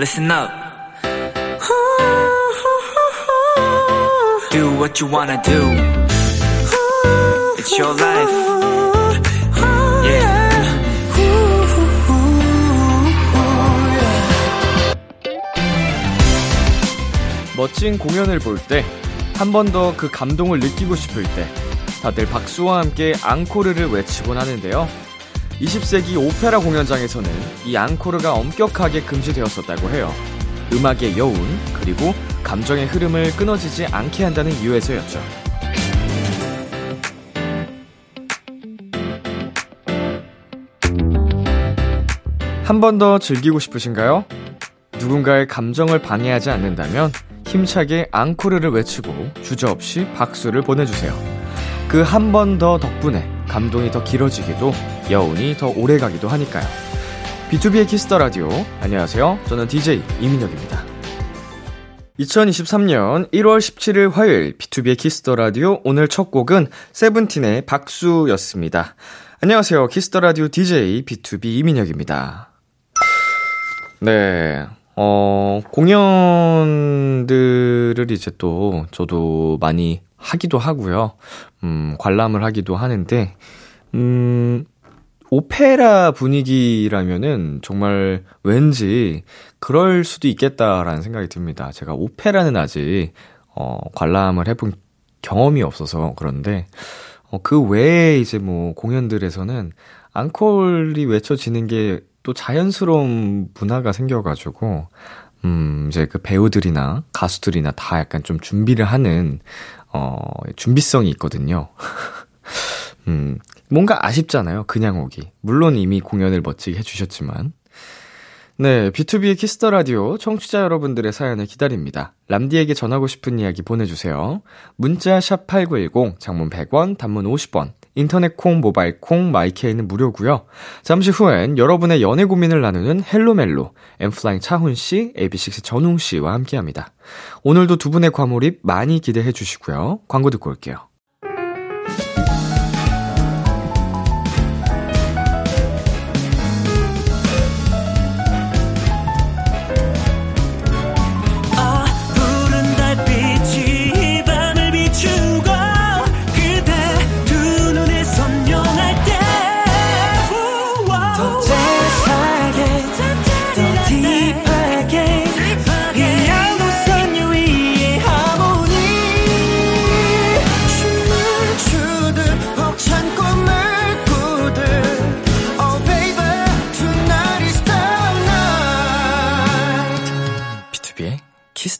listen up. Do what you wanna do. It's your life. Yeah. 멋진 공연을 볼 때, 한 번 더 그 감동을 느끼고 싶을 때, 다들 박수와 함께 앙코르를 외치곤 하는데요. 20세기 오페라 공연장에서는 이 앙코르가 엄격하게 금지되었었다고 해요. 음악의 여운, 그리고 감정의 흐름을 끊어지지 않게 한다는 이유에서였죠. 한 번 더 즐기고 싶으신가요? 누군가의 감정을 방해하지 않는다면 힘차게 앙코르를 외치고 주저없이 박수를 보내주세요. 그 한 번 더 덕분에 감동이 더 길어지기도 여운이 더 오래 가기도 하니까요. B2B의 키스터 라디오. 안녕하세요. 저는 DJ 이민혁입니다. 2023년 1월 17일 화요일 B2B의 키스터 라디오 오늘 첫 곡은 세븐틴의 박수였습니다. 안녕하세요. 키스터 라디오 DJ B2B 이민혁입니다. 네. 어, 공연들을 이제 또 저도 많이 하기도 하고요. 음, 관람을 하기도 하는데 음, 오페라 분위기라면은 정말 왠지 그럴 수도 있겠다라는 생각이 듭니다. 제가 오페라는 아직 어, 관람을 해본 경험이 없어서 그런데 어, 그 외에 이제 뭐 공연들에서는 앙콜이 외쳐지는 게 또 자연스러운 문화가 생겨가지고 음, 이제 그 배우들이나 가수들이나 다 약간 좀 준비를 하는, 어, 준비성이 있거든요. 음, 뭔가 아쉽잖아요. 그냥 오기. 물론 이미 공연을 멋지게 해주셨지만. 네, B2B의 키스터 라디오 청취자 여러분들의 사연을 기다립니다. 람디에게 전하고 싶은 이야기 보내주세요. 문자 샵 #8910 장문 100원, 단문 50원. 인터넷 콩, 모바일 콩, My K는 무료고요. 잠시 후엔 여러분의 연애 고민을 나누는 헬로멜로, 엠플라잉 차훈 씨, AB6 전웅 씨와 함께합니다. 오늘도 두 분의 과몰입 많이 기대해 주시고요. 광고 듣고 올게요.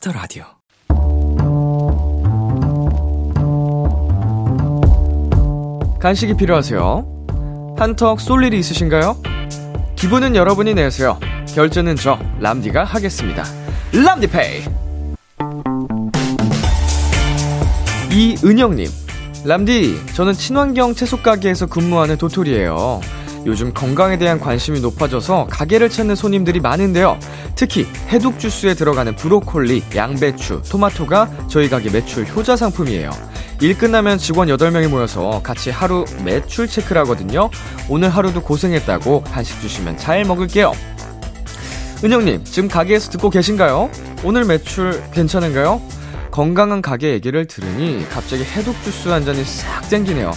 Kiss the 라디오. 간식이 필요하세요? 한턱 쏠 일이 있으신가요? 기분은 여러분이 내세요. 결제는 저 람디가 하겠습니다. 람디페이. 이은영님, 람디, 저는 친환경 채소 가게에서 근무하는 도토리예요. 요즘 건강에 대한 관심이 높아져서 가게를 찾는 손님들이 많은데요. 특히 해독 주스에 들어가는 브로콜리, 양배추, 토마토가 저희 가게 매출 효자 상품이에요. 일 끝나면 직원 8명이 모여서 같이 하루 매출 체크를 하거든요. 오늘 하루도 고생했다고 간식 주시면 잘 먹을게요. 은영님, 지금 가게에서 듣고 계신가요? 오늘 매출 괜찮은가요? 건강한 가게 얘기를 들으니 갑자기 해독 주스 한 잔이 싹 땡기네요.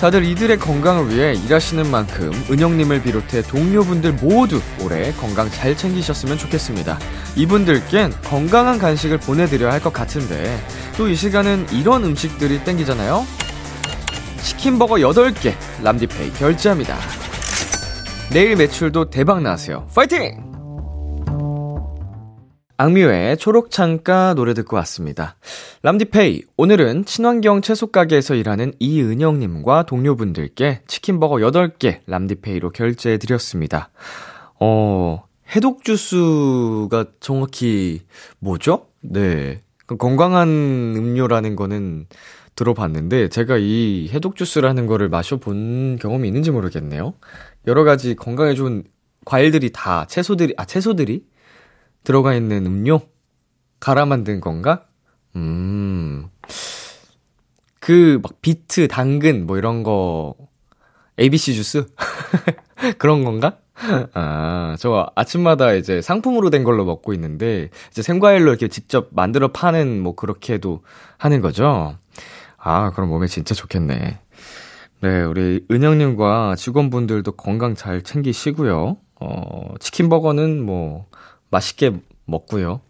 다들 이들의 건강을 위해 일하시는 만큼 은영님을 비롯해 동료분들 모두 올해 건강 잘 챙기셨으면 좋겠습니다. 이분들께는 건강한 간식을 보내드려야 할 것 같은데 또 이 시간은 이런 음식들이 땡기잖아요. 치킨버거 8개 람디페이 결제합니다. 내일 매출도 대박 나세요. 파이팅! 악뮤의 초록창가 노래 듣고 왔습니다. 람디페이, 오늘은 친환경 채소가게에서 일하는 이은영님과 동료분들께 치킨버거 8개 람디페이로 결제해드렸습니다. 어, 해독주스가 정확히 뭐죠? 네. 건강한 음료라는 거는 들어봤는데, 제가 이 해독주스라는 거를 마셔본 경험이 있는지 모르겠네요. 여러 가지 건강에 좋은 과일들이 다, 채소들이, 아, 채소들이 들어가 있는 음료? 갈아 만든 건가? 음. 그, 막, 비트, 당근, 뭐 이런 거, ABC 주스? 그런 건가? 아, 저 아침마다 이제 상품으로 된 걸로 먹고 있는데, 이제 생과일로 이렇게 직접 만들어 파는 뭐 그렇게도 하는 거죠? 아, 그럼 몸에 진짜 좋겠네. 네, 우리 은영님과 직원분들도 건강 잘 챙기시고요. 어, 치킨버거는 뭐, 맛있게 먹고요.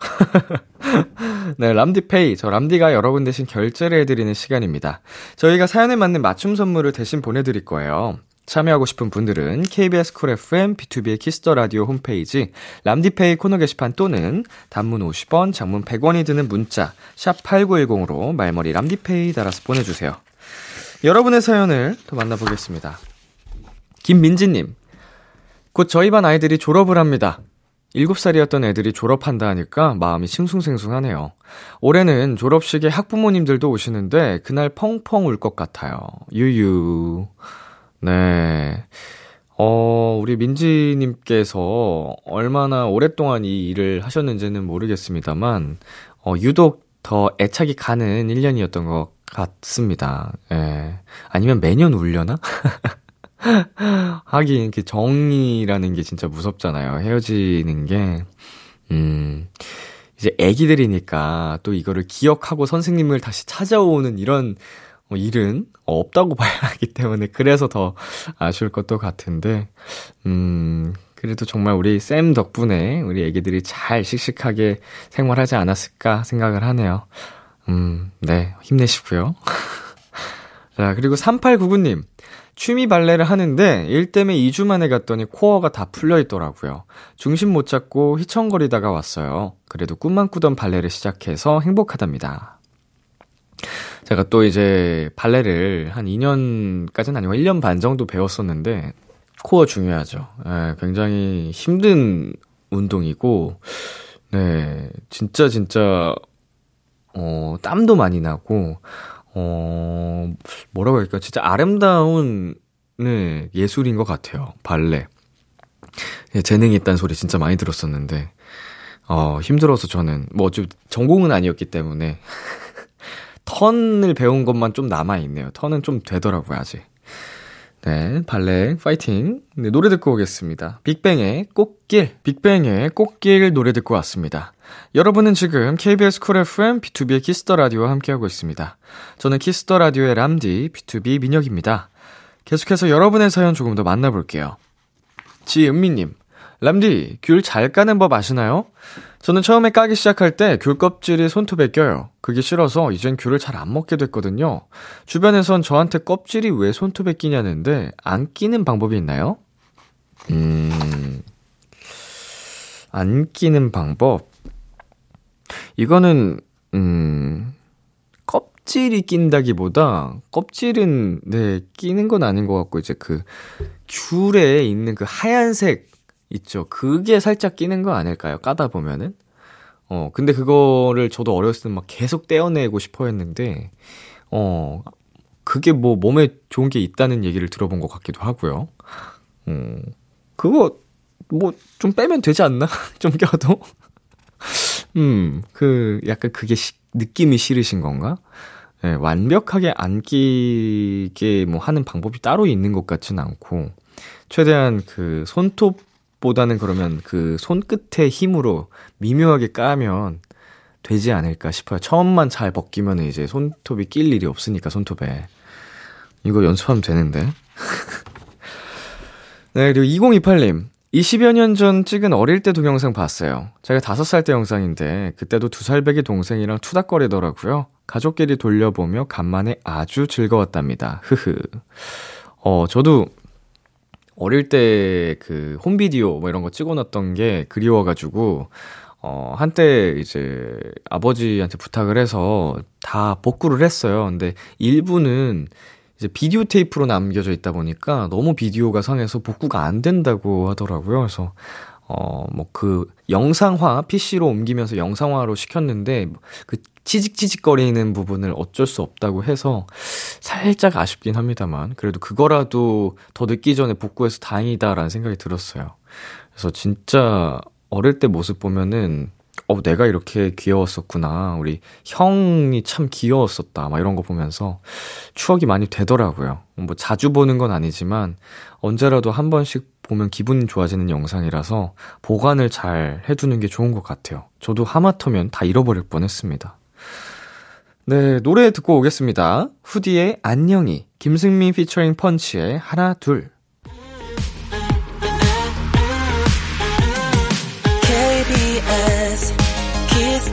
네, 람디페이. 저 람디가 여러분 대신 결제를 해드리는 시간입니다. 저희가 사연에 맞는 맞춤 선물을 대신 보내드릴 거예요. 참여하고 싶은 분들은 KBS 쿨 FM B2B의 키스터 라디오 홈페이지 람디페이 코너 게시판 또는 단문 50원, 장문 100원이 드는 문자 샵 8910으로 말머리 람디페이 달아서 보내주세요. 여러분의 사연을 더 만나보겠습니다. 김민지님, 곧 저희 반 아이들이 졸업을 합니다. 7살이었던 애들이 졸업한다 하니까 마음이 싱숭생숭하네요. 올해는 졸업식에 학부모님들도 오시는데 그날 펑펑 울 것 같아요. 유유. 네. 어, 우리 민지님께서 얼마나 오랫동안 이 일을 하셨는지는 모르겠습니다만, 어, 유독 더 애착이 가는 1년이었던 것 같습니다. 예. 아니면 매년 울려나? 하긴, 그 정이라는 게 진짜 무섭잖아요. 헤어지는 게. 음, 이제 애기들이니까 또 이거를 기억하고 선생님을 다시 찾아오는 이런 어, 일은 없다고 봐야 하기 때문에 그래서 더 아쉬울 것도 같은데, 음, 그래도 정말 우리 쌤 덕분에 우리 애기들이 잘 씩씩하게 생활하지 않았을까 생각을 하네요. 음, 네, 힘내시고요. 자, 그리고 3899님. 취미 발레를 하는데 일 때문에 2주 만에 갔더니 코어가 다 풀려 있더라고요. 중심 못 잡고 휘청거리다가 왔어요. 그래도 꿈만 꾸던 발레를 시작해서 행복하답니다. 제가 또 이제 발레를 한 2년까지는 아니고 1년 반 정도 배웠었는데 코어 중요하죠. 예, 굉장히 힘든 운동이고 네, 진짜 진짜 어, 땀도 많이 나고 어, 뭐라고 할까? 진짜 아름다운, 네, 예술인 것 같아요. 발레. 예, 재능이 있다는 소리 진짜 많이 들었었는데, 어, 힘들어서 저는, 뭐, 좀, 전공은 아니었기 때문에, 턴을 배운 것만 좀 남아있네요. 턴은 좀 되더라고요, 아직. 네, 발레, 파이팅. 네, 노래 듣고 오겠습니다. 빅뱅의 꽃길, 빅뱅의 꽃길 노래 듣고 왔습니다. 여러분은 지금 KBS 쿨 FM B2B의 키스터 라디오와 함께하고 있습니다. 저는 키스터 라디오의 람디 B2B 민혁입니다. 계속해서 여러분의 사연 조금 더 만나볼게요. 지은미님, 람디, 귤 잘 까는 법 아시나요? 저는 처음에 까기 시작할 때 귤 껍질이 손톱에 껴요. 그게 싫어서 이젠 귤을 잘 안 먹게 됐거든요. 주변에선 저한테 껍질이 왜 손톱에 끼냐는데 안 끼는 방법이 있나요? 음, 안 끼는 방법. 이거는, 음, 껍질이 낀다기보다 껍질은, 네, 끼는 건 아닌 것 같고, 이제 그 귤에 있는 그 하얀색 있죠. 그게 살짝 끼는 거 아닐까요? 까다 보면은. 어, 근데 그거를 저도 어렸을 때 막 계속 떼어내고 싶어 했는데, 어, 그게 뭐 몸에 좋은 게 있다는 얘기를 들어본 것 같기도 하고요. 음, 그거 뭐 좀 빼면 되지 않나? 좀 껴도? 음, 그 약간 그게 시, 느낌이 싫으신 건가? 예, 네, 완벽하게 안 끼게 뭐 하는 방법이 따로 있는 것 같진 않고, 최대한 그 손톱 보다는 그러면 그 손끝의 힘으로 미묘하게 까면 되지 않을까 싶어요. 처음만 잘 벗기면 이제 손톱이 낄 일이 없으니까 손톱에. 이거 연습하면 되는데. 네, 그리고 2028님. 20여 년 전 찍은 어릴 때 동영상 봤어요. 제가 5살 때 영상인데, 그때도 2살 배기 동생이랑 투닥거리더라고요. 가족끼리 돌려보며 간만에 아주 즐거웠답니다. 흐흐. 어, 저도 어릴 때 그 홈비디오 뭐 이런 거 찍어놨던 게 그리워가지고, 어, 한때 이제 아버지한테 부탁을 해서 다 복구를 했어요. 근데 일부는 이제 비디오 테이프로 남겨져 있다 보니까 너무 비디오가 상해서 복구가 안 된다고 하더라고요. 그래서 어, 뭐 그 영상화, PC로 옮기면서 영상화로 시켰는데 그 치직치직거리는 부분을 어쩔 수 없다고 해서 살짝 아쉽긴 합니다만 그래도 그거라도 더 늦기 전에 복구해서 다행이다라는 생각이 들었어요. 그래서 진짜 어릴 때 모습 보면은 어, 내가 이렇게 귀여웠었구나. 우리 형이 참 귀여웠었다. 막 이런 거 보면서 추억이 많이 되더라고요. 뭐 자주 보는 건 아니지만 언제라도 한 번씩 보면 기분 좋아지는 영상이라서 보관을 잘 해두는 게 좋은 것 같아요. 저도 하마터면 다 잃어버릴 뻔 했습니다. 네, 노래 듣고 오겠습니다. 후디의 안녕이, 김승민 피처링 펀치의 하나, 둘.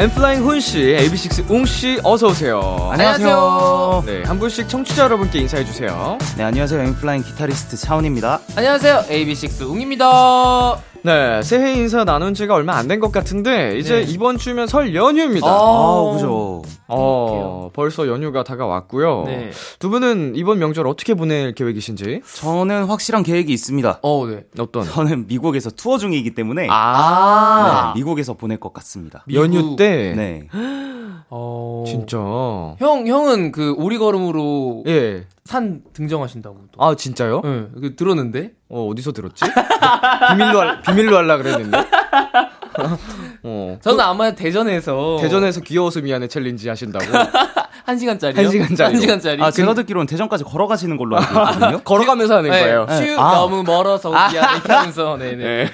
엠플라잉 훈씨, AB6 웅씨, 어서오세요. 안녕하세요. 네, 한 분씩 청취자 여러분께 인사해주세요. 네 안녕하세요 엠플라잉 기타리스트 차훈입니다 안녕하세요 AB6 웅입니다 네, 새해 인사 나눈 지가 얼마 안 된 것 같은데, 이제 네. 이번 주면 설 연휴입니다. 아, 아 그죠 어, 벌써 연휴가 다가왔고요. 네. 두 분은 이번 명절 어떻게 보낼 계획이신지? 저는 확실한 계획이 있습니다 어, 네. 어떤? 저는 미국에서 투어 중이기 때문에 아, 네, 미국에서 보낼 것 같습니다 연휴 미국. 때? 네 어. 진짜. 형, 형은 그 오리걸음으로 예. 산 등정하신다고. 또. 아, 진짜요? 네, 그 들었는데? 어, 어디서 들었지? 비밀로, 할, 비밀로 하려 그랬는데? 어. 저는 아마 대전에서. 대전에서 귀여워서 미안해 챌린지 하신다고. 한 시간짜리. 한 시간짜리로. 한 시간짜리. 아 제가 듣기로는 대전까지 걸어가시는 걸로 알고 있거든요 걸어가면서 하는 네, 거예요. 슈, 아. 너무 멀어서 미안 이렇게 하면서, 네네. 네.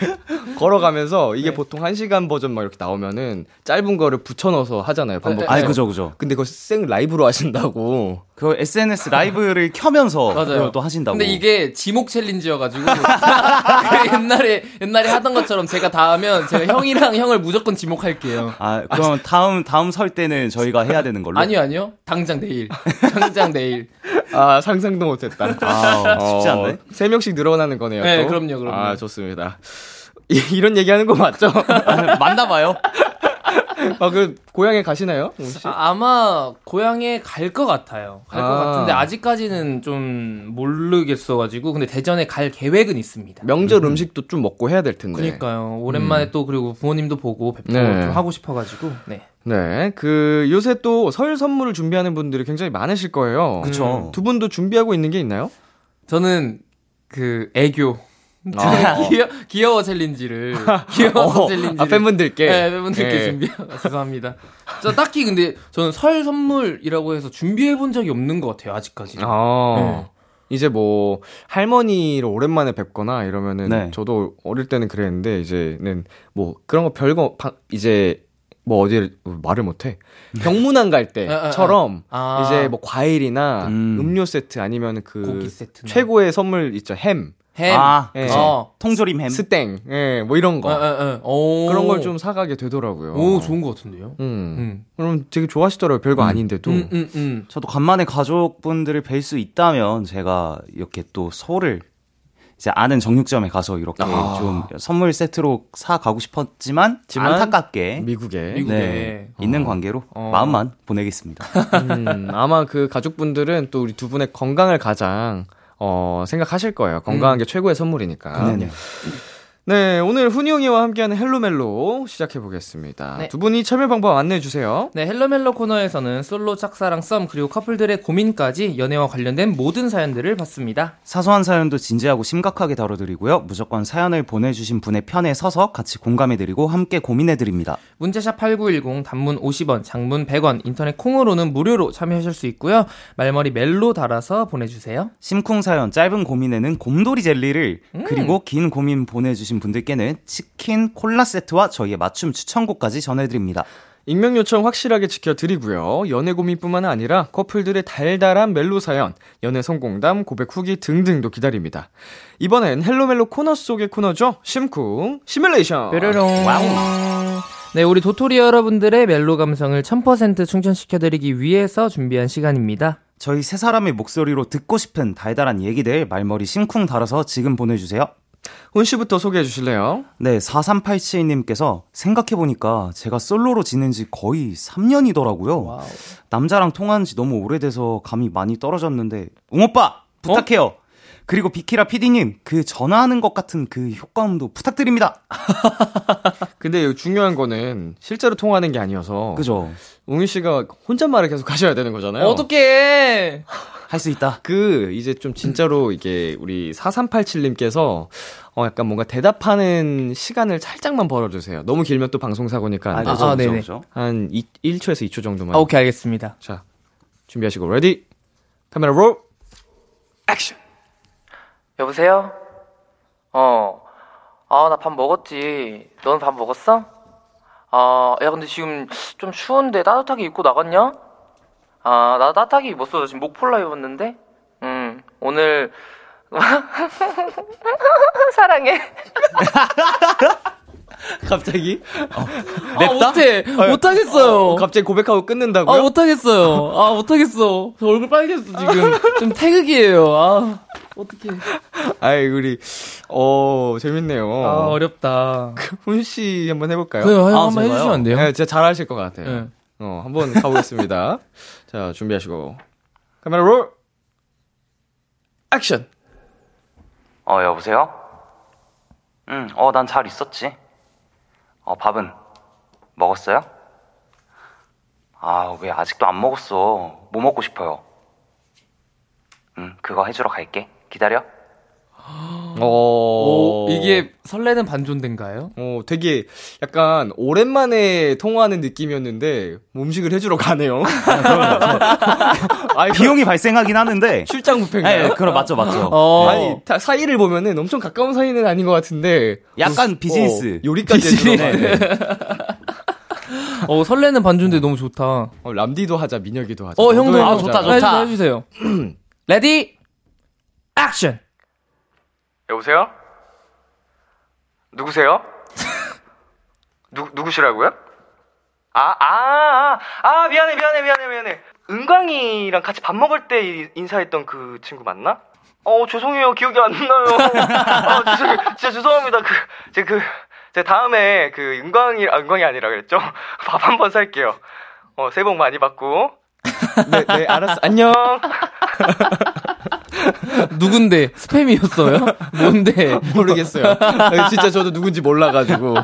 걸어가면서 이게 네. 보통 1시간 버전 막 이렇게 나오면은 짧은 거를 붙여 넣어서 하잖아요. 반복. 네, 아 네. 그죠 그죠 근데 그거 생 라이브로 하신다고. 그 SNS 라이브를 켜면서 맞아요. 또 하신다고 근데 이게 지목 챌린지여 가지고 그 옛날에 옛날에 하던 것처럼 제가 다 하면 제가 형이랑 형을 무조건 지목할게요. 아 그럼 다음 다음 설 때는 저희가 해야 되는 걸로 아니요 아니요 당장 내일 당장 내일 아, 상상도 못했다. 아 쉽지 않네 세 명씩 늘어나는 거네요. 네, 또. 그럼요, 그럼요. 아, 좋습니다. 이, 이런 얘기 하는 거 맞죠? 아, 맞나 봐요 아, 그, 고향에 가시나요? 혹시? 아, 마 고향에 갈 것 같아요. 갈것 아. 같은데 아직까지는 좀 모르겠어가지고 근데 대전에 갈 계획은 있습니다. 명절 음. 식도좀 먹고 해야 될 텐데. 그러니까요 오랜만에 또 그리고 부모님도 보고 뵙고 네. 좀 하고 싶어가지고 네. 네. 그, 요새 또 설 선물을 준비하는 분들이 굉장히 많으실 거예요. 그쵸. 두 분도 준비하고 있는 게 있나요? 저는 그 애교 아. 귀여, 귀여워 챌린지를 귀여워 챌린지를 아, 팬분들께. 네, 팬분들께 네. 준비 죄송합니다. 저 딱히 근데 저는 설 선물이라고 해서 준비해 본 적이 없는 것 같아요 아직까지. 아. 네. 이제 뭐 할머니를 오랜만에 뵙거나 이러면은 네. 저도 어릴 때는 그랬는데 이제는 뭐 그런 거 별거 바- 이제 뭐 어디를 말을 못해 병문안 갈 때처럼 아. 이제 뭐 과일이나 음. 음. 료 세트 아니면 그 고기 세트 최고의 선물 있죠 햄 햄. 아 예. 어. 통조림 햄 스땡 예 뭐 이런 거 어, 어, 어. 오. 그런 걸 좀 사가게 되더라고요. 오 좋은 것 같은데요. 음. 음. 그럼 되게 좋아하시더라고요. 별거 아닌데도. 음, 음, 음. 저도 간만에 가족분들을 뵐 수 있다면 제가 이렇게 또 소를 이제 아는 정육점에 가서 이렇게 아. 좀 선물 세트로 사 가고 싶었지만 지만 안타깝게 미국에. 미국에. 네, 있는 관계로 어. 마음만 보내겠습니다. 음, 아마 그 가족분들은 또 우리 두 분의 건강을 가장 어, 생각하실 거예요. 건강한 게 최고의 선물이니까. 네네. 네, 오늘 훈이 웅이와 함께하는 헬로멜로 시작해 보겠습니다. 네. 두 분이 참여 방법 안내해 주세요. 네, 헬로멜로 코너에서는 솔로 짝사랑 썸 그리고 커플들의 고민까지 연애와 관련된 모든 사연들을 받습니다. 사소한 사연도 진지하고 심각하게 다뤄드리고요. 무조건 사연을 보내주신 분의 편에 서서 같이 공감해드리고 함께 고민해드립니다. 문자샵 8910 단문 50원, 장문 100원, 인터넷 콩으로는 무료로 참여하실 수 있고요. 말머리 멜로 달아서 보내주세요. 심쿵 사연, 짧은 고민에는 곰돌이 젤리를 음. 그리고 긴 고민 보내주신 분들께는 치킨 콜라 세트와 저희의 맞춤 추천곡까지 전해드립니다. 익명 요청 확실하게 지켜드리고요. 연애 고민뿐만 아니라 커플들의 달달한 멜로 사연, 연애 성공담, 고백 후기 등등도 기다립니다. 이번엔 헬로멜로 코너 속의 코너죠. 심쿵 시뮬레이션. 뾰로롱. 네, 우리 도토리 여러분들의 멜로 감성을 1000% 충전시켜드리기 위해서 준비한 시간입니다. 저희 세 사람의 목소리로 듣고 싶은 달달한 얘기들 말머리 심쿵 달아서 지금 보내주세요. 훈 씨부터 소개해 주실래요? 네, 4387님께서 생각해보니까 제가 솔로로 지낸 지 거의 3년이더라고요. 남자랑 통화한 지 너무 오래돼서 감이 많이 떨어졌는데, 웅오빠! 부탁해요! 그리고 비키라 PD님, 그 전화하는 것 같은 그 효과음도 부탁드립니다! 근데 여기 중요한 거는 실제로 통화하는 게 아니어서 그죠? 웅희 씨가 혼잣말을 계속 하셔야 되는 거잖아요. 어떡해. 할 수 있다. 그 이제 좀 진짜로 이게 우리 4387님께서 어 약간 뭔가 대답하는 시간을 살짝만 벌어 주세요. 너무 길면 또 방송 사고니까 아, 네네. 그죠, 그죠. 한 2, 1초에서 2초 정도만. 아, 오케이, 알겠습니다. 자 준비하시고 ready 카메라 롤 액션. 여보세요? 어. 아, 나 밥 먹었지. 너는 밥 먹었어? 아, 야, 근데 지금 좀 추운데 따뜻하게 입고 나갔냐? 아, 나 따뜻하게 입었어. 나 지금 목폴라 입었는데? 응, 오늘. 사랑해. 갑자기 아, 못해. 못하겠어요. 어, 갑자기 고백하고 끊는다고요? 아, 못하겠어요. 아, 못하겠어. 저 얼굴 빨개졌어, 지금. 좀 태극이에요. 아, 어떡해. 아이 우리 어 재밌네요. 아, 어렵다. 훈씨 한번 해볼까요? 그래요, 형 아, 한번? 해주시면 안 돼요? 네, 진짜 잘하실 것 같아요. 네. 어, 한번 가보겠습니다. 자, 준비하시고. 카메라 롤! 액션! 어, 여보세요? 응, 어, 난 잘 있었지. 어, 밥은 먹었어요? 아, 왜 아직도 안 먹었어? 뭐 먹고 싶어요? 응, 그거 해주러 갈게. 기다려. 어, 오, 이게 설레는 반존대인가요? 어, 되게 약간 오랜만에 통화하는 느낌이었는데 뭐 음식을 해주러 가네요. 아니, 비용이 발생하긴 하는데, 출장 네, 뷔페인가요? 그럼 맞죠, 맞죠. 어. 아니, 다- 사이를 보면은 엄청 가까운 사이는 아닌 것 같은데. 약간 어, 비즈니스. 요리까지 비즈니스. 해주러 어, 설레는 반존대 너무 좋다. 어, 람디도 하자, 민혁이도 하자. 어, 형도 아. 좋다, 좋다. 해주세요. 해주세요. Ready, 액션! 여보세요? 누구세요? 누, 누구시라고요? 아, 아, 아, 아, 미안해, 미안해, 미안해, 미안해. 은광이랑 같이 밥 먹을 때 이- 인사했던 그 친구 맞나? 어, 죄송해요. 기억이 안 나요. 아, 죄송해요. 진짜 죄송합니다. 그, 제 그, 제 다음에 그 은광이, 아, 은광이 아니라 그랬죠? 밥 한 번 살게요. 어, 새해 복 많이 받고. 네, 네, 알았어. 안녕. 누군데? 스팸이었어요? 뭔데? 모르겠어요. 진짜 저도 누군지 몰라가지고.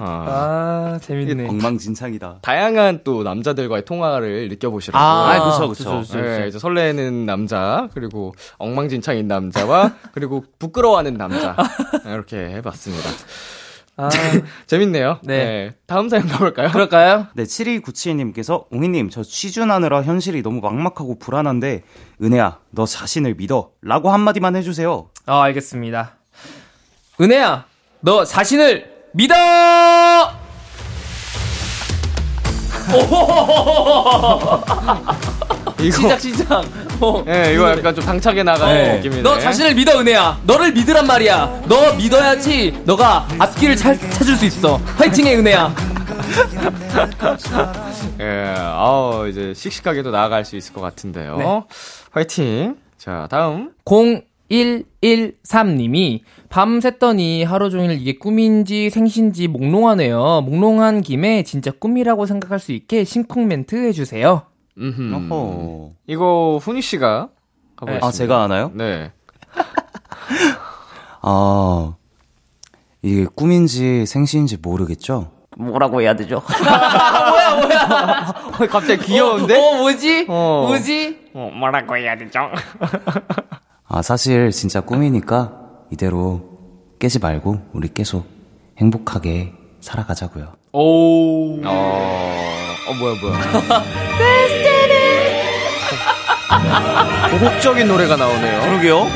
아, 아, 재밌네. 엉망진창이다. 다양한 또 남자들과의 통화를 느껴보시라고. 아, 그쵸, 그쵸. 그쵸, 그쵸. 네, 이제 설레는 남자, 그리고 엉망진창인 남자와, 그리고 부끄러워하는 남자. 이렇게 해봤습니다. 아, 재밌네요. 네. 다음 사연 가볼까요? 그럴까요? 네, 7297님께서, 웅이님, 저 취준하느라 현실이 너무 막막하고 불안한데, 은혜야, 너 자신을 믿어. 라고 한마디만 해주세요. 아, 알겠습니다. 은혜야, 너 자신을 믿어! 이거, 시작, 시작. 어. 네, 이거 약간 좀 당차게 나가는 네. 느낌이네. 너 자신을 믿어, 은혜야. 너를 믿으란 말이야. 너 믿어야지 너가 앞길을 찾, 찾을 수 있어. 화이팅해, 은혜야. 예, 아우, 이제 씩씩하게 도 나아갈 수 있을 것 같은데요. 네. 화이팅. 자, 다음. 0113님이 밤샜더니 하루 종일 이게 꿈인지 생신지 몽롱하네요. 몽롱한 김에 진짜 꿈이라고 생각할 수 있게 심쿵 멘트 해주세요. 어허. 이거 훈이 씨가 네. 아, 제가 하나요? 네. 아, 이게 꿈인지 생시인지 모르겠죠? 뭐라고 해야 되죠? 뭐야, 뭐야. 갑자기 귀여운데? 어, 뭐지? 어. 뭐지? 어, 뭐라고 해야 되죠? 아, 사실 진짜 꿈이니까 이대로 깨지 말고 우리 계속 행복하게 살아가자고요. 오. 어, 어, 뭐야, 뭐야. 고혹적인 노래가 나오네요. 그러게요.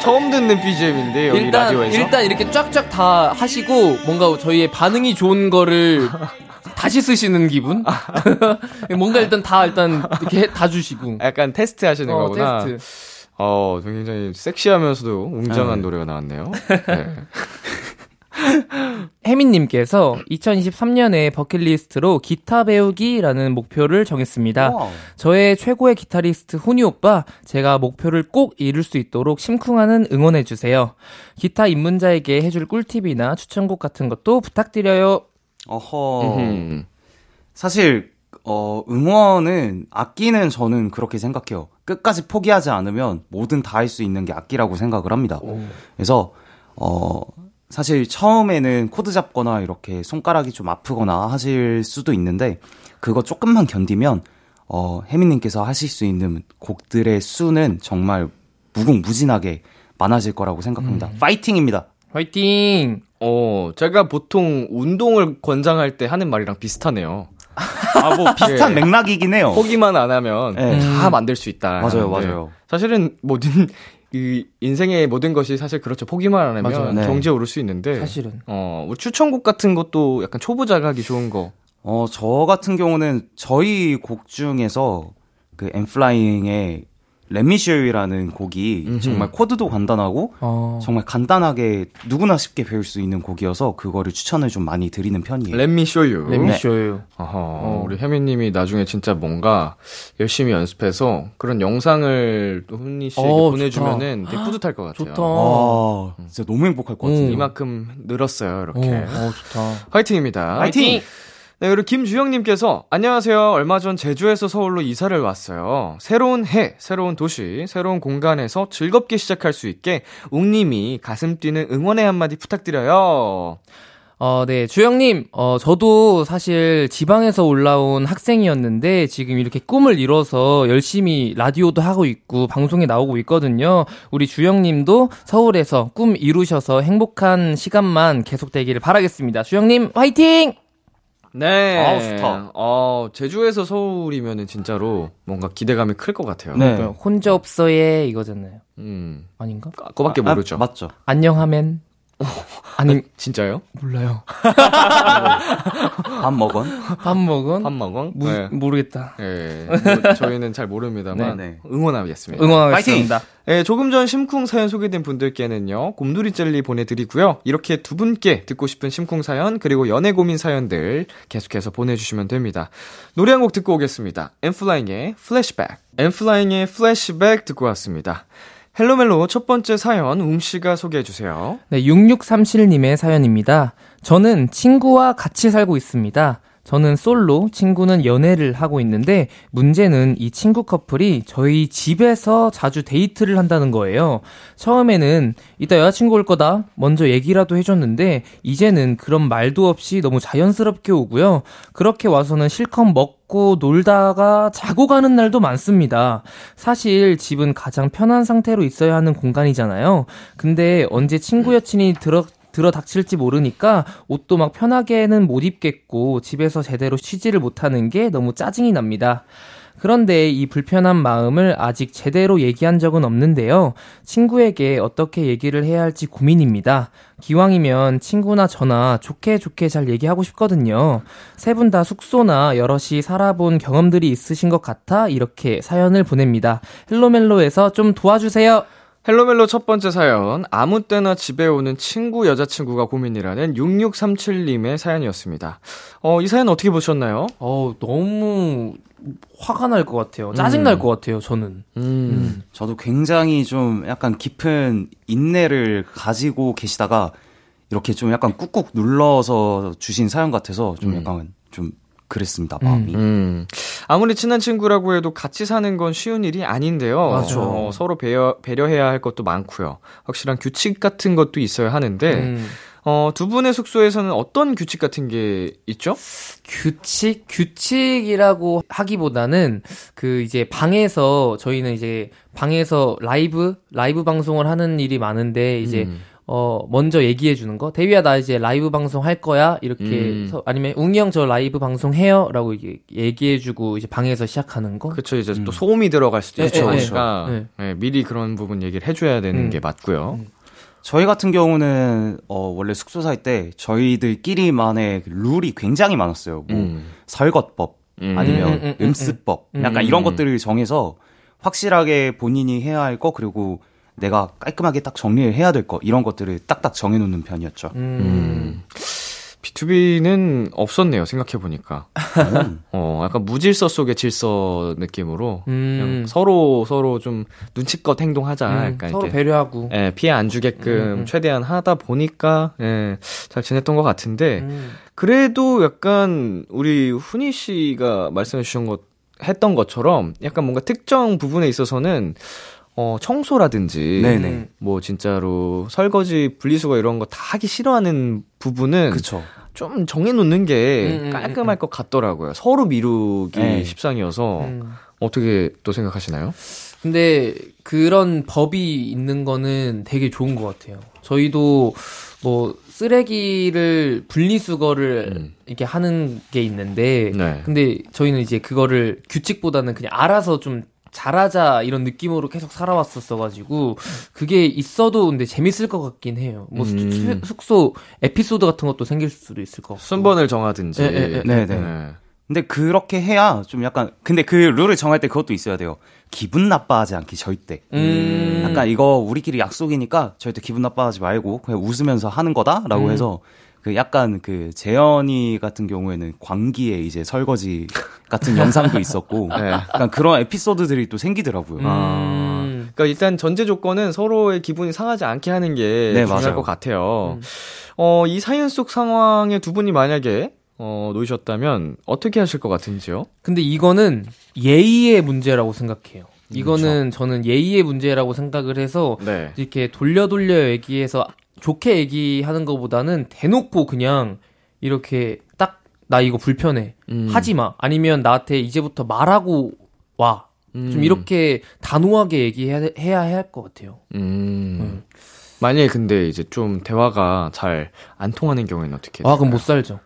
처음 듣는 BGM인데, 여기 일단, 라디오에서. 일단 이렇게 쫙쫙 다 하시고, 뭔가 저희의 반응이 좋은 거를 다시 쓰시는 기분? 뭔가 일단 다, 일단 이렇게 해- 다 주시고. 약간 테스트 하시는 어, 거구나. 테스트. 어, 굉장히 섹시하면서도 웅장한 네. 노래가 나왔네요. 네. 혜민님께서 2023년에 버킷리스트로 기타 배우기라는 목표를 정했습니다. 와우. 저의 최고의 기타리스트 훈이 오빠, 제가 목표를 꼭 이룰 수 있도록 심쿵하는 응원해주세요. 기타 입문자에게 해줄 꿀팁이나 추천곡 같은 것도 부탁드려요. 어허. 음. 사실 어 응원은 악기는 저는 그렇게 생각해요. 끝까지 포기하지 않으면 뭐든 다 할 수 있는 게 악기라고 생각을 합니다. 그래서 어 사실 처음에는 코드 잡거나 이렇게 손가락이 좀 아프거나 하실 수도 있는데 그거 조금만 견디면 어 혜민님께서 하실 수 있는 곡들의 수는 정말 무궁무진하게 많아질 거라고 생각합니다. 파이팅입니다. 화이팅! 어, 제가 보통 운동을 권장할 때 하는 말이랑 비슷하네요. 아 뭐 비슷한 예. 맥락이긴 해요. 포기만 안 하면 네. 다 만들 수 있다. 맞아요, 하는데 맞아요. 사실은 모든 이 인생의 모든 것이 사실 그렇죠. 포기만 안 하면. 네. 경제 오를 수 있는데 사실은. 어, 우리 추천곡 같은 것도 약간 초보자가 하기 좋은 거. 어, 저 같은 경우는 저희 곡 중에서 그 엠플라잉의 레미쉐이라는 곡이 음흠. 정말 코드도 간단하고 어. 정말 간단하게 누구나 쉽게 배울 수 있는 곡이어서 그거를 추천을 좀 많이 드리는 편이에요. Let me show you. Let Me Show예요. 어허, 우리 혜민님이 나중에 진짜 뭔가 열심히 연습해서 그런 영상을 또 훈이 씨에게 어, 보내주면은 되게 뿌듯할 것 같아요. 좋다. 와, 진짜 너무 행복할 것 같은데. 음. 이만큼 늘었어요, 이렇게. 어, 어, 좋다. 화이팅입니다. 화이팅! 네, 그리고 김주영님께서 안녕하세요. 얼마 전 제주에서 서울로 이사를 왔어요. 새로운 해, 새로운 도시, 새로운 공간에서 즐겁게 시작할 수 있게 웅님이 가슴 뛰는 응원의 한마디 부탁드려요. 어, 네. 주영님, 어, 저도 사실 지방에서 올라온 학생이었는데 지금 이렇게 꿈을 이뤄서 열심히 라디오도 하고 있고 방송에 나오고 있거든요. 우리 주영님도 서울에서 꿈 이루셔서 행복한 시간만 계속되기를 바라겠습니다. 주영님, 화이팅! 네. 아우, 좋다. 어, 제주에서 서울이면은 진짜로 뭔가 기대감이 클 것 같아요. 네. 그러니까 혼자 없어예 이거잖아요. 음. 아닌가? 그거밖에 아, 모르죠. 맞죠. 안녕하면. 아니, 진짜요? 몰라요. 밥 먹은? 밥 먹은? 밥 먹은? 무, 네. 모르겠다. 예. 뭐 저희는 잘 모릅니다만 네, 네. 응원하겠습니다. 응원하겠습니다. 예, 조금 전 심쿵 사연 소개된 분들께는요, 곰돌이 젤리 보내드리고요. 이렇게 두 분께 듣고 싶은 심쿵 사연, 그리고 연애 고민 사연들 계속해서 보내주시면 됩니다. 노래 한 곡 듣고 오겠습니다. N.Flying의 플래시백. N.Flying의 플래시백 듣고 왔습니다. 헬로멜로 첫 번째 사연, 웅씨가 소개해주세요. 네, 6637님의 사연입니다. 저는 친구와 같이 살고 있습니다. 저는 솔로, 친구는 연애를 하고 있는데 문제는 이 친구 커플이 저희 집에서 자주 데이트를 한다는 거예요. 처음에는 이따 여자친구 올 거다. 먼저 얘기라도 해줬는데 이제는 그런 말도 없이 너무 자연스럽게 오고요. 그렇게 와서는 실컷 먹고 놀다가 자고 가는 날도 많습니다. 사실 집은 가장 편한 상태로 있어야 하는 공간이잖아요. 근데 언제 친구 여친이 들어 들어 닥칠지 모르니까 옷도 막 편하게는 못 입겠고 집에서 제대로 쉬지를 못하는 게 너무 짜증이 납니다. 그런데 이 불편한 마음을 아직 제대로 얘기한 적은 없는데요. 친구에게 어떻게 얘기를 해야 할지 고민입니다. 기왕이면 친구나 저나 좋게 좋게 잘 얘기하고 싶거든요. 세 분 다 숙소나 여럿이 살아본 경험들이 있으신 것 같아 이렇게 사연을 보냅니다. 헬로멜로에서 좀 도와주세요. 헬로멜로 첫 번째 사연, 아무 때나 집에 오는 친구, 여자친구가 고민이라는 6637님의 사연이었습니다. 어, 이 사연 어떻게 보셨나요? 어 너무 화가 날 것 같아요. 짜증 날것 같아요. 저는. 음. 저도 굉장히 좀 약간 깊은 인내를 가지고 계시다가 이렇게 좀 약간 꾹꾹 눌러서 주신 사연 같아서 좀 약간 좀 그랬습니다, 마음이. 음. 아무리 친한 친구라고 해도 같이 사는 건 쉬운 일이 아닌데요. 맞아. 어, 서로 배려, 배려해야 할 것도 많고요. 확실한 규칙 같은 것도 있어야 하는데, 음. 어, 두 분의 숙소에서는 어떤 규칙 같은 게 있죠? 규칙 규칙이라고 하기보다는 그 이제 방에서 저희는 이제 방에서 라이브 라이브 방송을 하는 일이 많은데 이제 음. 어 먼저 얘기해 주는 거 대휘야 나 이제 라이브 방송 할 거야 이렇게 음. 서- 아니면 웅이 형 저 라이브 방송 해요 라고 얘기해 주고 이제 방에서 시작하는 거 그쵸, 이제 또 소음이 들어갈 수도 네, 있고 네, 하니까, 네. 네, 미리 그런 부분 얘기를 해줘야 되는 음. 게 맞고요. 저희 같은 경우는 어 원래 숙소 살 때 저희들끼리만의 그 룰이 굉장히 많았어요. 뭐 음. 설거지법 음. 아니면 음, 음, 음, 음, 습법 음. 약간 이런 것들을 정해서 확실하게 본인이 해야 할 거 그리고 내가 깔끔하게 딱 정리를 해야 될 거 이런 것들을 딱딱 정해놓는 편이었죠. 음. B2B는 없었네요, 생각해 보니까. 어, 약간 무질서 속의 질서 느낌으로. 음. 그냥 서로, 서로 좀 눈치껏 행동하자. 음, 약간 서로 이렇게. 배려하고. 예, 피해 안 주게끔 음, 음. 최대한 하다 보니까, 예, 잘 지냈던 것 같은데, 음. 그래도 약간 우리 훈이 씨가 말씀해 주신 것, 했던 것처럼 약간 뭔가 특정 부분에 있어서는 어, 청소라든지, 네네. 뭐 진짜로 설거지, 분리수거 이런 거 다 하기 싫어하는 부분은 그쵸. 좀 정해놓는 게 음, 음, 깔끔할 것 같더라고요. 서로 미루기 네. 십상이어서 음. 어떻게 또 생각하시나요? 근데 그런 법이 있는 거는 되게 좋은 것 같아요. 저희도 뭐 쓰레기를 분리수거를 음. 이렇게 하는 게 있는데, 네. 근데 저희는 이제 그거를 규칙보다는 그냥 알아서 좀 잘하자 이런 느낌으로 계속 살아왔었어가지고 그게 있어도 근데 재밌을 것 같긴 해요. 뭐 수- 음. 수- 숙소 에피소드 같은 것도 생길 수도 있을 것 같고. 순번을 정하든지. 예, 예, 예. 네네. 네. 근데 그렇게 해야 좀 약간 근데 그 룰을 정할 때 그것도 있어야 돼요. 기분 나빠하지 않기 절대. 음. 약간 이거 우리끼리 약속이니까 절대 기분 나빠하지 말고 그냥 웃으면서 하는 거다라고 음. 해서 그 약간 그 재현이 같은 경우에는 광기에 이제 설거지 같은 영상도 있었고 네. 약간 그런 에피소드들이 또 생기더라고요. 아, 음. 그러니까 일단 전제 조건은 서로의 기분이 상하지 않게 하는 게 네, 중요할 맞아요. 것 같아요. 음. 어, 이 사연 속 상황에 두 분이 만약에 어, 놓이셨다면 어떻게 하실 것 같은지요? 근데 이거는 예의의 문제라고 생각해요. 이거는 저는 예의의 문제라고 생각을 해서 네. 이렇게 돌려 돌려 얘기해서 좋게 얘기하는 것보다는 대놓고 그냥 이렇게 딱 나 이거 불편해 음. 하지 마 아니면 나한테 이제부터 말하고 와좀 음. 이렇게 단호하게 얘기해야 해야 할 것 같아요. 음. 만약에 근데 이제 좀 대화가 잘 안 통하는 경우에는 어떻게? 아 그럼? 못 살죠.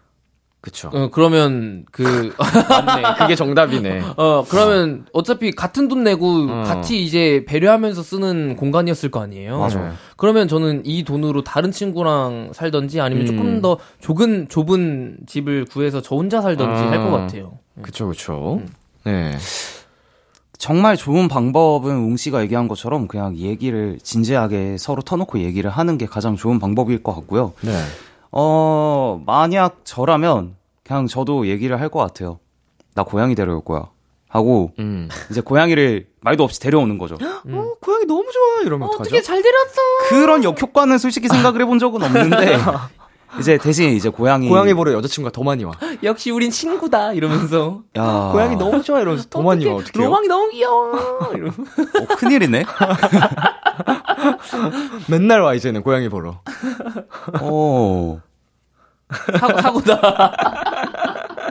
그쵸. 어, 그러면 그 맞네. 그게 정답이네. 어 그러면 어 차피 같은 돈 내고 어. 같이 이제 배려하면서 쓰는 공간이었을 거 아니에요. 맞아요. 그러면 저는 이 돈으로 다른 친구랑 살던지 아니면 음. 조금 더 좁은 좁은 집을 구해서 저 혼자 살던지 아. 할것 같아요. 그쵸, 그쵸. 음. 네. 정말 좋은 방법은 웅 씨가 얘기한 것처럼 그냥 얘기를 진지하게 서로 터놓고 얘기를 하는 게 가장 좋은 방법일 것 같고요. 네. 어, 만약 저라면 그냥 저도 얘기를 할 것 같아요. 나 고양이 데려올 거야. 하고 음. 이제 고양이를 말도 없이 데려오는 거죠. 어, 고양이 너무 좋아. 이러면 어떡하죠? 잘 데렸어. 그런 역효과는 솔직히 생각을 해본 적은 없는데 이제 대신 이제 고양이 고양이 보러 여자친구가 더 많이 와. 역시 우린 친구다 이러면서 야, 고양이 너무 좋아. 이러면서 더 많이 와. 어떡해요? 로망이 너무 귀여워. 이러면 어, 큰일이네. 맨날 와, 이제는 고양이 보러. 어. 사고 사고다.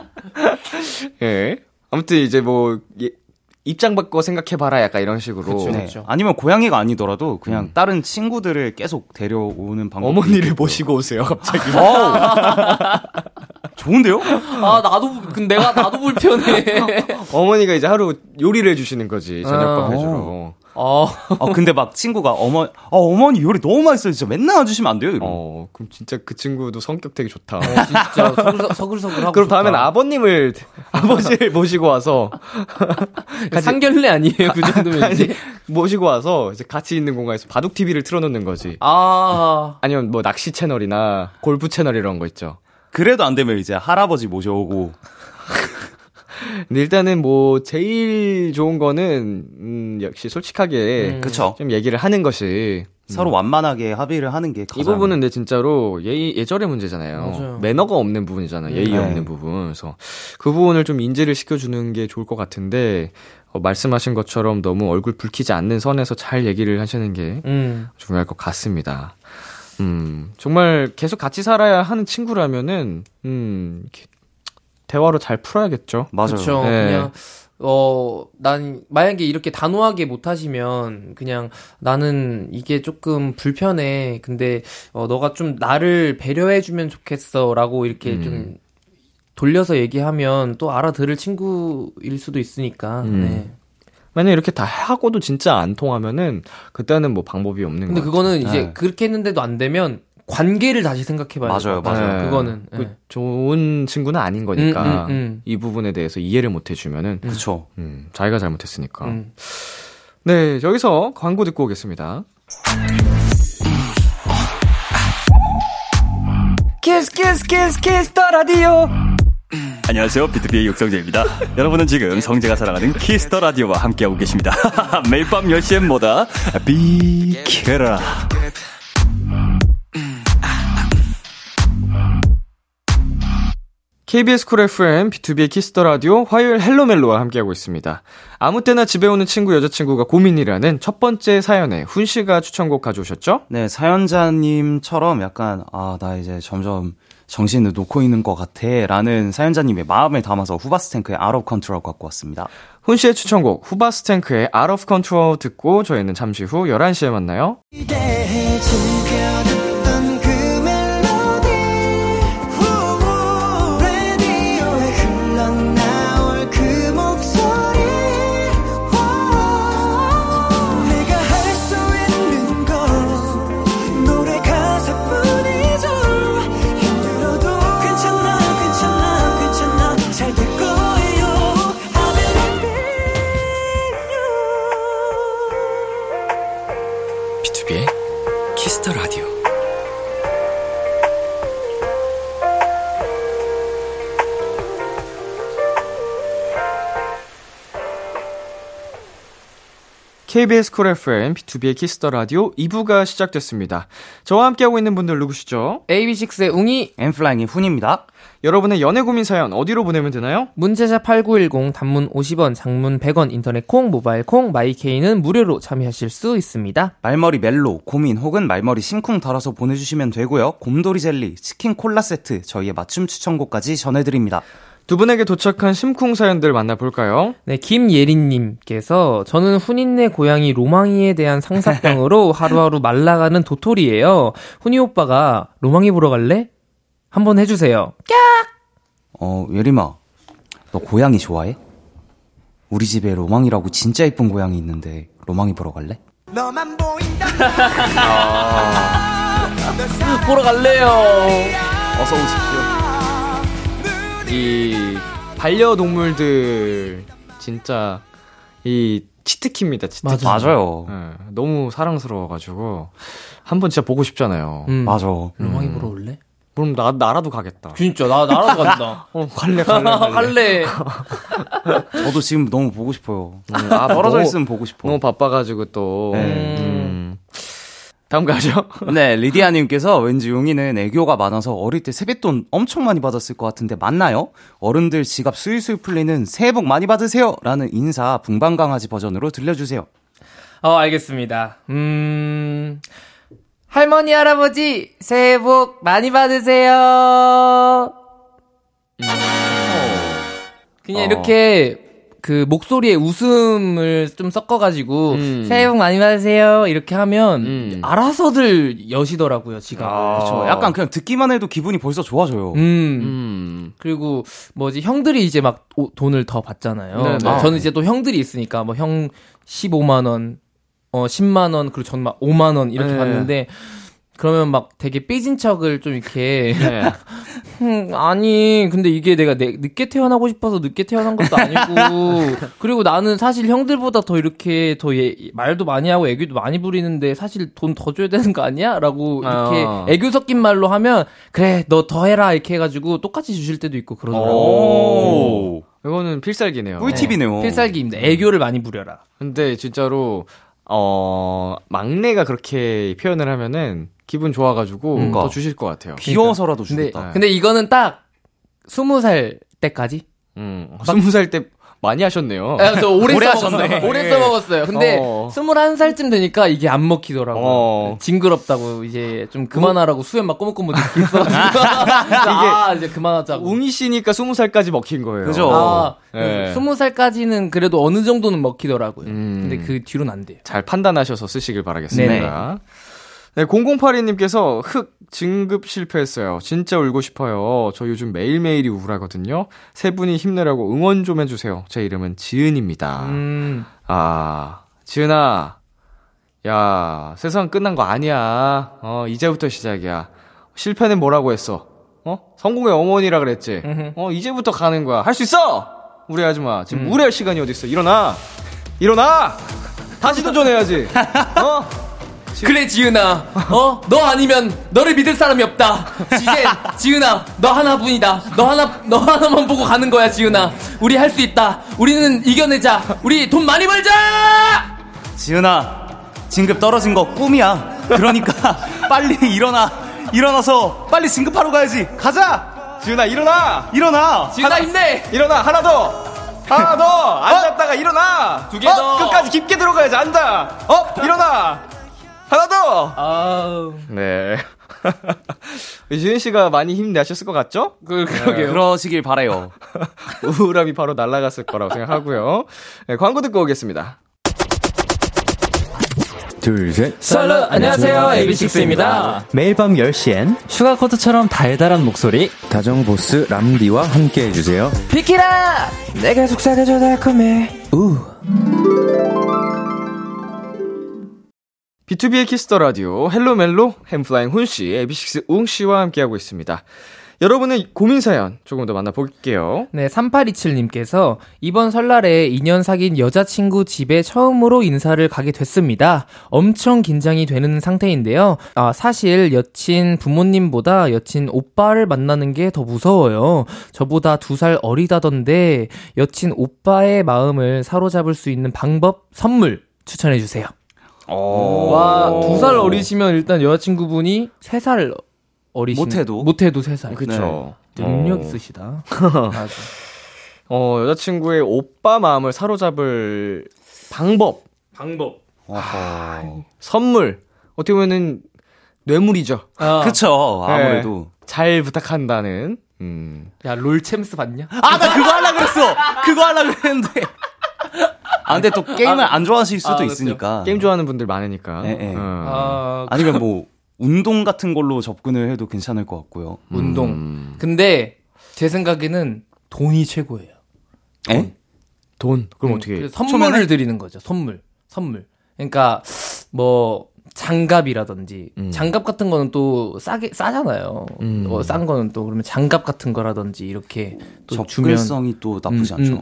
예. 아무튼 이제 뭐, 예, 입장 바꿔 생각해 봐라. 약간 이런 식으로. 그쵸. 네. 아니면 고양이가 아니더라도 그냥 다른 친구들을 계속 데려오는 방법. 어머니를 모시고 오세요, 갑자기. 좋은데요? 아 나도 근데 내가 나도 불편해. 어머니가 이제 하루 요리를 해주시는 거지, 저녁밥 아. 해주러. 어. 어, 근데 막 친구가 어머, 어, 어머니 요리 너무 맛있어요. 진짜 맨날 와주시면 안 돼요? 이러면. 어, 그럼 진짜 그 친구도 성격 되게 좋다. 어, 진짜 서글 서글서글하고. 그럼 다음엔. 아버님을, 아버지를 모시고 와서, 상견례 아니에요 그 정도면 이제. 모시고 와서 이제 같이 있는 공간에서 바둑 TV를 틀어놓는 거지. 아. 아니면 뭐 낚시 채널이나 골프 채널 이런 거 있죠. 그래도 안 되면 이제 할아버지 모셔오고. 근데 일단은 뭐 제일 좋은 거는 음, 역시 솔직하게 음. 그쵸. 좀 얘기를 하는 것이 서로 완만하게 합의를 하는 게 가장. 이 부분은 내 진짜로 예의 예절의 문제잖아요. 맞아요. 매너가 없는 부분이잖아요. 예의 네. 없는 부분. 그래서 그 부분을 좀 인지를 시켜주는 게 좋을 것 같은데 어, 말씀하신 것처럼 너무 얼굴 붉히지 않는 선에서 잘 얘기를 하시는 게 음. 중요할 것 같습니다. 음, 정말 계속 같이 살아야 하는 친구라면은, 음, 대화로 잘 풀어야겠죠. 맞아요. 그렇죠. 네. 그냥 어, 난 만약에 이렇게 단호하게 못 하시면 그냥 나는 이게 조금 불편해. 근데 어 너가 좀 나를 배려해 주면 좋겠어 라고 이렇게 음. 좀 돌려서 얘기하면 또 알아들을 친구일 수도 있으니까. 음. 네. 만약 이렇게 다 하고도 진짜 안 통하면은, 그때는 뭐 방법이 없는 근데 것 그거는 같아요. 이제 네. 그렇게 했는데도 안 되면 관계를 다시 생각해 봐야 맞아요, 맞아요. 네. 그거는. 그 네. 좋은 친구는 아닌 거니까, 음, 음, 음. 이 부분에 대해서 이해를 못 해주면은, 그쵸. 음, 자기가 잘못했으니까. 음. 네, 여기서 광고 듣고 오겠습니다. Kiss Kiss Kiss Kiss the Radio 안녕하세요. 비투비의 육성재입니다. 여러분은 지금 성재가 사랑하는 Kiss the 라디오와 함께하고 계십니다. 매일 밤 10시엔 뭐다? 비키라. KBS Cool FM, B2B의 키스터 라디오, 화요일 Hello 멜로와 함께하고 있습니다. 아무 때나 집에 오는 친구, 여자친구가 고민이라는 첫 번째 사연에 훈 씨가 추천곡 가져오셨죠? 네, 사연자님처럼 약간, 아, 나 이제 점점 정신을 놓고 있는 것 같아. 라는 사연자님의 마음을 담아서 Hoobastank의 Out of Control 갖고 왔습니다. 훈 씨의 추천곡, 후바스탱크의 Out of Control 듣고 저희는 잠시 후 11시에 만나요. B2B의 KBS Cool FM, B2B의 키스터 라디오 2부가 시작됐습니다. 저와 함께하고 있는 분들 누구시죠? AB6IX의 웅이 N.Flying의 훈입니다. 여러분의 연애 고민 사연 어디로 보내면 되나요? 문자 샵 8910 단문 50원, 장문 100원, 인터넷 콩, 모바일 콩, 마이케이는 무료로 참여하실 수 있습니다. 말머리 멜로, 고민 혹은 말머리 심쿵 달아서 보내주시면 되고요. 곰돌이 젤리, 치킨 콜라 세트, 저희의 맞춤 추천곡까지 전해드립니다. 두 분에게 도착한 심쿵 사연들 만나볼까요? 네, 김예린님께서 저는 훈이네 고양이 로망이에 대한 상사병으로 하루하루 말라가는 도토리예요. 훈이 오빠가 로망이 보러 갈래? 한번 해주세요. 어, 예림아, 너 고양이 좋아해? 우리 집에 로망이라고 진짜 이쁜 고양이 있는데 로망이 보러 갈래? 보러 갈래요. 어서 오십시오. 이 반려동물들 진짜 이 치트키입니다. 치트키. 맞아. 맞아요. 예, 너무 사랑스러워가지고 한 번 진짜 보고 싶잖아요. 음. 맞아. 로망이 보러 올래? 그럼 나 나라도 가겠다. 진짜 나 나라도 간다. 어 갈래 갈래 갈래. 갈래. 저도 지금 너무 보고 싶어요. 음, 아 떨어져 너무- 있으면 보고 싶어. 너무 바빠가지고 또. 네. 음. 다음 가죠. 네, 리디아님께서 왠지 용이는 애교가 많아서 어릴 때 세뱃돈 엄청 많이 받았을 것 같은데 맞나요? 어른들 지갑 수일수일 풀리는 새해 복 많이 받으세요! 라는 인사 붕방강아지 버전으로 들려주세요. 어, 알겠습니다. 음, 할머니, 할아버지, 새해 복 많이 받으세요. 그냥 어. 이렇게 그 목소리에 웃음을 좀 섞어가지고 음. 새해 복 많이 받으세요 이렇게 하면 음. 알아서들 여시더라고요 지갑. 아. 그렇죠. 약간 그냥 듣기만 해도 기분이 벌써 좋아져요. 음. 음. 그리고 뭐지 형들이 이제 막 오- 돈을 더 받잖아요. 네, 뭐 네. 저는 이제 또 형들이 있으니까 뭐 형 15만 원, 어 10만 원 그리고 저는 막 5만 원 이렇게 네. 받는데 그러면 막 되게 삐진 척을 좀 이렇게 네. 음, 아니 근데 이게 내가 내, 늦게 태어나고 싶어서 늦게 태어난 것도 아니고 그리고 나는 사실 형들보다 더 이렇게 더 예, 말도 많이 하고 애교도 많이 부리는데 사실 돈 더 줘야 되는 거 아니야? 라고 이렇게 아. 애교 섞인 말로 하면 그래 너 더 해라 이렇게 해가지고 똑같이 주실 때도 있고 그러더라고요. 오. 이거는 필살기네요. 꿀팁이네요. 필살기입니다. 애교를 많이 부려라. 근데 진짜로 어 막내가 그렇게 표현을 하면은 기분 좋아가지고 음. 더 주실 것 같아요. 귀여워서라도 근데, 주겠다. 근데 이거는 딱 스무 살 때까지. 음, 스무 살 때 많이 하셨네요. 아, 저 오래, 오래 써먹었어요. 오래 써먹었어요. 근데 어. 스물한 살쯤 되니까 이게 안 먹히더라고요. 어. 징그럽다고 이제 좀 그만하라고 수염 막 꼬물꼬물 이렇게 있어가지고 아 이제 그만하자고. 웅이 씨니까 스무 살까지 먹힌 거예요. 그죠? 아, 네. 스무 살까지는 그래도 어느 정도는 먹히더라고요. 음. 근데 그 뒤로는 안 돼요. 잘 판단하셔서 쓰시길 바라겠습니다. 네, 0082님께서 흑 진급 실패했어요. 진짜 울고 싶어요. 저 요즘 매일매일이 우울하거든요. 세 분이 힘내라고 응원 좀 해주세요. 제 이름은 지은입니다. 음. 아, 지은아. 야, 세상 끝난 거 아니야. 어, 이제부터 시작이야. 실패는 뭐라고 했어? 어? 성공의 어머니라 그랬지? 음흠. 어, 이제부터 가는 거야. 할 수 있어! 우려하지 마. 지금 음. 우려할 시간이 어딨어. 일어나! 일어나! 다시 도전해야지. 어? 그래 지은아 어 너 아니면 너를 믿을 사람이 없다 지젠 지은아 너 하나뿐이다 너 하나 너 하나만 보고 가는 거야 지은아 우리 할 수 있다 우리는 이겨내자 우리 돈 많이 벌자 지은아, 진급 떨어진 거 꿈이야. 그러니까 빨리 일어나. 일어나서 빨리 진급하러 가야지. 가자! 지훈아, 일어나! 일어나! 지은아 힘내 일어나! 하나 더! 하나 더! 앉았다가 일어나! 두개 어? 더. 끝까지 깊게 들어가야지, 앉아! 어? 일어나! 하나 더! 아우 네. 지은 씨가 많이 힘내셨을 것 같죠? 그 그러게요 그러시길 바래요. 우울함이 바로 날아갔을 거라고 생각하고요. 네, 광고 듣고 오겠습니다. 둘, 셋. 썰러 안녕하세요 AB6IX입니다 매일 밤 10시엔 슈가코드처럼 달달한 목소리 다정보스 람디와 함께 해주세요. 비키라 내가 속삭여줘 달콤해 우 B2B의 키스터 라디오 Hello 멜로 N.Flying 훈 씨, AB6IX 웅 씨와 함께하고 있습니다. 여러분의 고민 사연 조금 더 만나볼게요. 네, 3827님께서 이번 설날에 2년 사귄 여자친구 집에 처음으로 인사를 가게 됐습니다. 엄청 긴장이 되는 상태인데요. 아, 사실 여친 부모님보다 여친 오빠를 만나는 게 더 무서워요. 저보다 두 살 어리다던데 여친 오빠의 마음을 사로잡을 수 있는 방법, 선물 추천해주세요. 와, 두 살 어리시면 일단 여자친구분이 세 살 어리신 못해도? 못해도 세 살. 그쵸. 능력 어. 있으시다. 아주. 어, 여자친구의 오빠 마음을 사로잡을 방법, 방법. 선물. 어떻게 보면은 뇌물이죠. 아, 그쵸, 아무래도. 잘 부탁한다는. 음. 야, 롤챔스 봤냐? 아, 나 그거 하려고 그랬어! 그거 하려고 그랬는데. 아, 근데 또 게임을 안 좋아하실 수도 아, 그렇죠. 있으니까. 게임 좋아하는 분들 많으니까. 네, 네. 어. 아, 아니면 뭐, 운동 같은 걸로 접근을 해도 괜찮을 것 같고요. 운동. 음. 근데 제 생각에는 돈이 최고예요. 에? 돈. 그럼 음, 어떻게. 선물을 드리는 거죠. 선물. 선물. 그러니까 뭐 장갑이라든지 음. 장갑 같은 거는 또 싸게 싸잖아요. 음. 어, 싼 거는 또 그러면 장갑 같은 거라든지 이렇게 또 주면 접근성이 또 나쁘지 음, 않죠.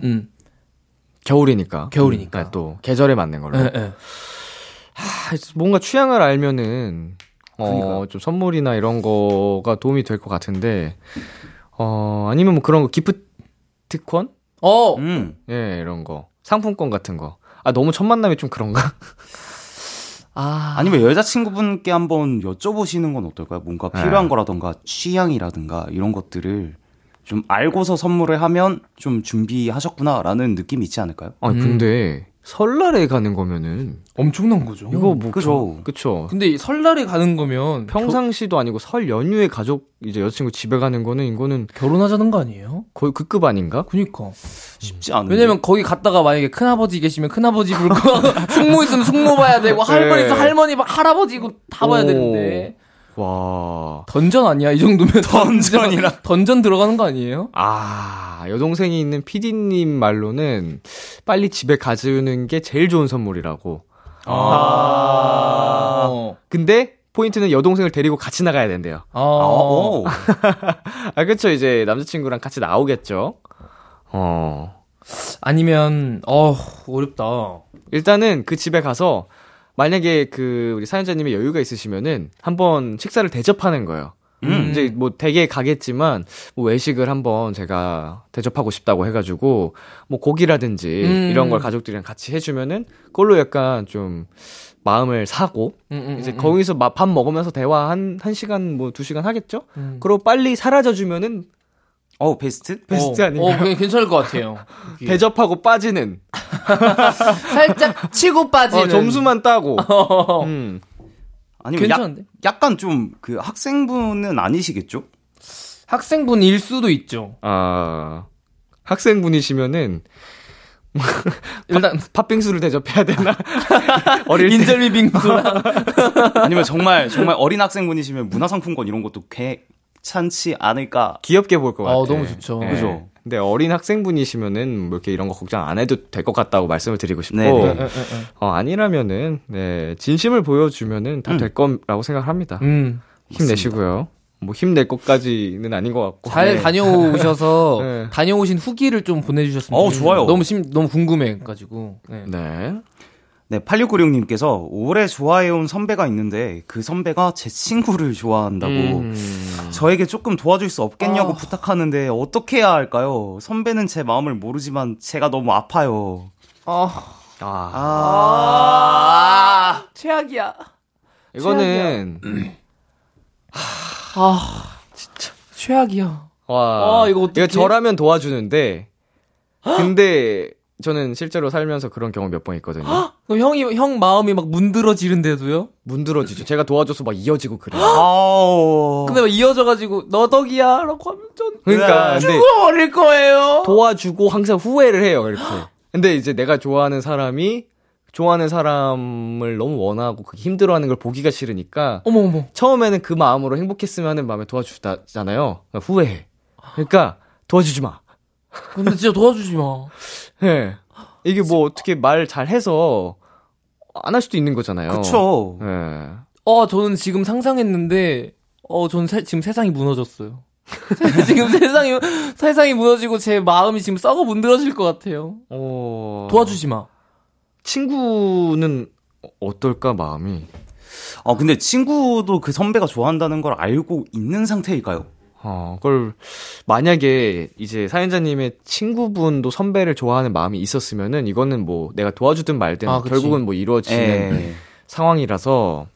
겨울이니까. 겨울이니까. 음, 또 계절에 맞는 걸로. 예, 예. 하, 뭔가 취향을 알면은 어, 좀 선물이나 이런 거가 도움이 될 것 같은데 어, 아니면 뭐 그런 거 기프트콘? 어, 음. 예, 이런 거. 상품권 같은 거. 아, 너무 첫 만남이 좀 그런가? 아, 아니면 여자친구분께 한번 여쭤보시는 건 어떨까요? 뭔가 필요한 네. 거라던가 취향이라든가 이런 것들을 좀 알고서 선물을 하면 좀 준비하셨구나라는 느낌이 있지 않을까요? 아니, 음. 근데 설날에 가는 거면은 엄청난 거죠. 이거 뭐 그죠. 겨- 그쵸. 근데 이 설날에 가는 거면 평상시도 아니고 설 연휴에 가족 이제 여자친구 집에 가는 거는 이거는 겨- 결혼하자는 거 아니에요? 거의 그급 아닌가? 그니까. 쉽지 않은데. 왜냐면 거기 갔다가 만약에 큰아버지 계시면 큰아버지 불고 숙모 있으면 숙모 봐야 되고 할머니 있으면 네. 할머니 봐 할아버지 고 다 봐야 오. 되는데 와. 던전 아니야 이 정도면 던전이라. 던전 들어가는 거 아니에요? 아, 여동생이 있는 PD님 말로는 빨리 집에 가주는 게 제일 좋은 선물이라고. 아. 어. 근데 포인트는 여동생을 데리고 같이 나가야 된대요. 아. 어, 어. 아, 그쵸. 이제 남자친구랑 같이 나오겠죠. 어. 아니면 어 어렵다. 일단은 그 집에 가서 만약에 그 우리 사연자님의 여유가 있으시면은 한번 식사를 대접하는 거예요. 음. 이제 뭐 되게 가겠지만 뭐 외식을 한번 제가 대접하고 싶다고 해가지고 뭐 고기라든지 음. 이런 걸 가족들이랑 같이 해주면은 그걸로 약간 좀 마음을 사고 음, 음, 이제 음, 거기서 마- 밥 먹으면서 대화 한, 한 시간 뭐 두 시간 하겠죠? 음. 그리고 빨리 사라져 주면은 어, 베스트? 베스트 어, 아닌가요? 어, 그냥 괜찮을 것 같아요. 대접하고 빠지는 살짝 치고 빠지는 어, 점수만 따고 어. 음. 아니면 약, 괜찮은데? 약간 좀 그 학생분은 아니시겠죠? 학생분일 수도 있죠. 아 학생분이시면은 일단 팥빙수를 대접해야 되나? 어릴 때 인절미 빙수랑 아니면 정말 정말 어린 학생분이시면 문화상품권 이런 것도 괜찮지 않을까? 귀엽게 볼 것 같아요. 어, 너무 좋죠. 그죠? 근데 어린 학생분이시면은 뭐 이렇게 이런 거 걱정 안 해도 될 것 같다고 말씀을 드리고 싶고 네, 네. 어, 아니라면은 네 진심을 보여주면은 다 될 거라고 생각합니다. 음. 힘내시고요. 뭐 힘낼 것까지는 아닌 것 같고 잘 네. 다녀오셔서 네. 다녀오신 후기를 좀 보내주셨으면 어. 좋아요. 너무 심 너무 궁금해 가지고. 네. 네. 네, 8696님께서 오래 좋아해온 선배가 있는데 그 선배가 제 친구를 좋아한다고 음. 저에게 조금 도와줄 수 없겠냐고 아. 부탁하는데 어떻게 해야 할까요? 선배는 제 마음을 모르지만 제가 너무 아파요. 아, 아, 아, 최악이야. 이거는 아, 진짜 최악이야. 와, 아, 이거 어떡해? 저라면 도와주는데 근데 저는 실제로 살면서 그런 경험 몇번 있거든요. 그럼 형이 형 마음이 막 문드러지는데도요? 문드러지죠. 제가 도와줘서 막 이어지고 그래요. 아우. 근데 막 이어져가지고 너 덕이야 라고 하면 전 그러니까 근데 죽어버릴 거예요. 도와주고 항상 후회를 해요, 이렇게. 근데 이제 내가 좋아하는 사람이 좋아하는 사람을 너무 원하고 그게 힘들어하는 걸 보기가 싫으니까 어머 어머. 처음에는 그 마음으로 행복했으면 하는 마음에 도와주잖아요. 후회해. 그러니까 도와주지 마. 근데 진짜 도와주지 마. 예. 이게 뭐 어떻게 말 잘해서 안 할 수도 있는 거잖아요. 그쵸. 예. 어, 저는 지금 상상했는데, 어, 저는 세- 지금 세상이 무너졌어요. 지금 세상이, 세상이 무너지고 제 마음이 지금 썩어 문드러질 것 같아요. 어... 도와주지 마. 친구는 어떨까 마음이? 아, 근데 친구도 그 선배가 좋아한다는 걸 알고 있는 상태일까요? 어, 그걸 만약에 이제 사연자님의 친구분도 선배를 좋아하는 마음이 있었으면은 이거는 뭐 내가 도와주든 말든 아. 결국은 뭐 이루어지는 예. 상황이라서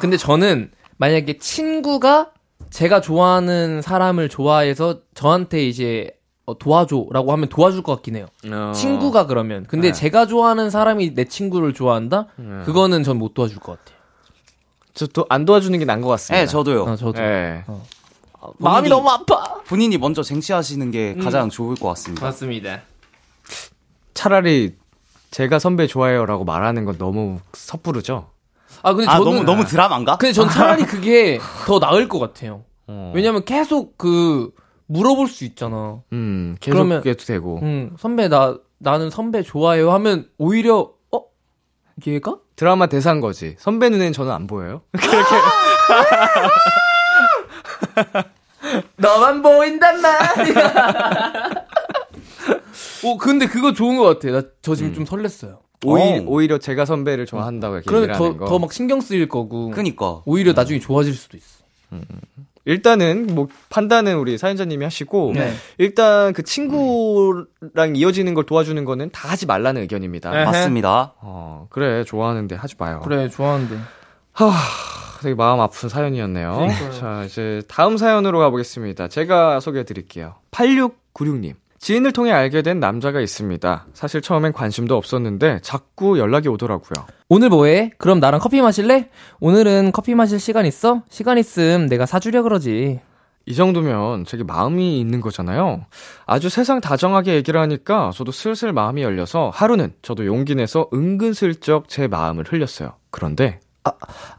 근데 저는 만약에 친구가 제가 좋아하는 사람을 좋아해서 저한테 이제 어, 도와줘라고 하면 도와줄 것 같긴 해요. 어. 친구가 그러면. 근데 네. 제가 좋아하는 사람이 내 친구를 좋아한다? 네. 그거는 전 못 도와줄 것 같아요. 저도 안 도와주는 게 나은 것 같습니다. 네, 저도요. 아, 저도. 예. 마음이 본인이- 너무 아파. 본인이 먼저 쟁취하시는 게 음. 가장 좋을 것 같습니다. 맞습니다. 차라리 제가 선배 좋아해요라고 말하는 건 너무 섣부르죠. 아, 근데 아, 저는. 너무, 너무 드라마인가? 근데 전 차라리 그게 더 나을 것 같아요. 어. 왜냐면 계속 그 물어볼 수 있잖아. 음, 계속 그러면- 해도 되고. 응, 선배 나 나는 선배 좋아해요 하면 오히려 어 얘가? 드라마 대사인 거지. 선배 눈에는 저는 안 보여요. 너만 보인단 말이야. 오 근데 그거 좋은 것 같아. 나 저 지금 좀 설렜어요. 오히, 어. 오히려 제가 선배를 좋아한다고 이렇게 그러면 얘기를 더 하는 거. 더막 신경 쓰일 거고. 그니까. 오히려 나중에 좋아질 수도 있어. 일단은 뭐 판단은 우리 사연자님이 하시고 네. 일단 그 친구랑 이어지는 걸 도와주는 거는 다 하지 말라는 의견입니다. 네. 맞습니다. 어, 그래 좋아하는데 하지 마요. 그래 좋아하는데. 되게 마음 아픈 사연이었네요. 자, 이제 다음 사연으로 가보겠습니다. 제가 소개해 드릴게요. 8696님. 지인을 통해 알게 된 남자가 있습니다. 사실 처음엔 관심도 없었는데 자꾸 연락이 오더라고요. 오늘 뭐해? 그럼 나랑 커피 마실래? 오늘은 커피 마실 시간 있어? 시간 있음 내가 사주려 그러지. 이 정도면 되게 마음이 있는 거잖아요. 아주 세상 다정하게 얘기를 하니까 저도 슬슬 마음이 열려서 하루는 저도 용기 내서 은근슬쩍 제 마음을 흘렸어요. 그런데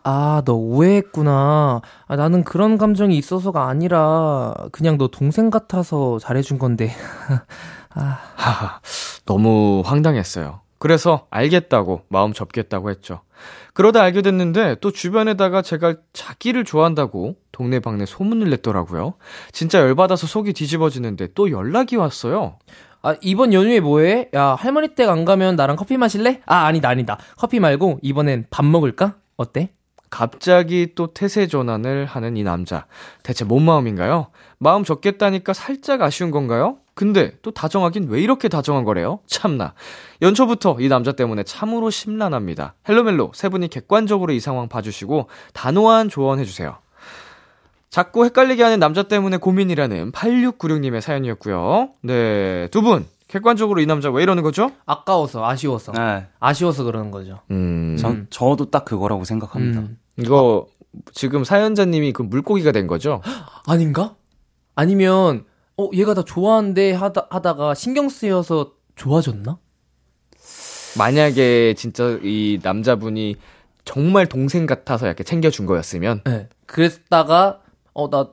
아, 너 오해했구나. 아, 나는 그런 감정이 있어서가 아니라 그냥 너 동생 같아서 잘해준 건데. 하하, 너무 황당했어요. 그래서 알겠다고 마음 접겠다고 했죠. 그러다 알게 됐는데 또 주변에다가 제가 자기를 좋아한다고 동네방네 소문을 냈더라고요. 진짜 열받아서 속이 뒤집어지는데 또 연락이 왔어요. 아, 이번 연휴에 뭐해? 야, 할머니 댁 안 가면 나랑 커피 마실래? 아, 아니다, 아니다. 커피 말고 이번엔 밥 먹을까? 어때? 갑자기 또 태세 전환을 하는 이 남자. 대체 뭔 마음인가요? 마음 접겠다니까 살짝 아쉬운 건가요? 근데 또 다정하긴 왜 이렇게 다정한 거래요? 참나. 연초부터 이 남자 때문에 참으로 심란합니다. 헬로멜로 세 분이 객관적으로 이 상황 봐주시고 단호한 조언해주세요. 자꾸 헷갈리게 하는 남자 때문에 고민이라는 8696님의 사연이었고요. 네, 두 분. 객관적으로 이 남자 왜 이러는 거죠? 아까워서, 아쉬워서. 네. 아쉬워서 그러는 거죠. 음, 전, 저도 딱 그거라고 생각합니다. 음. 이거 지금 사연자님이 그 물고기가 된 거죠? 아닌가? 아니면, 어, 얘가 나 좋아한대 하다, 하다가 신경 쓰여서 좋아졌나? 만약에 진짜 이 남자분이 정말 동생 같아서 이렇게 챙겨준 거였으면 네. 그랬다가, 어, 나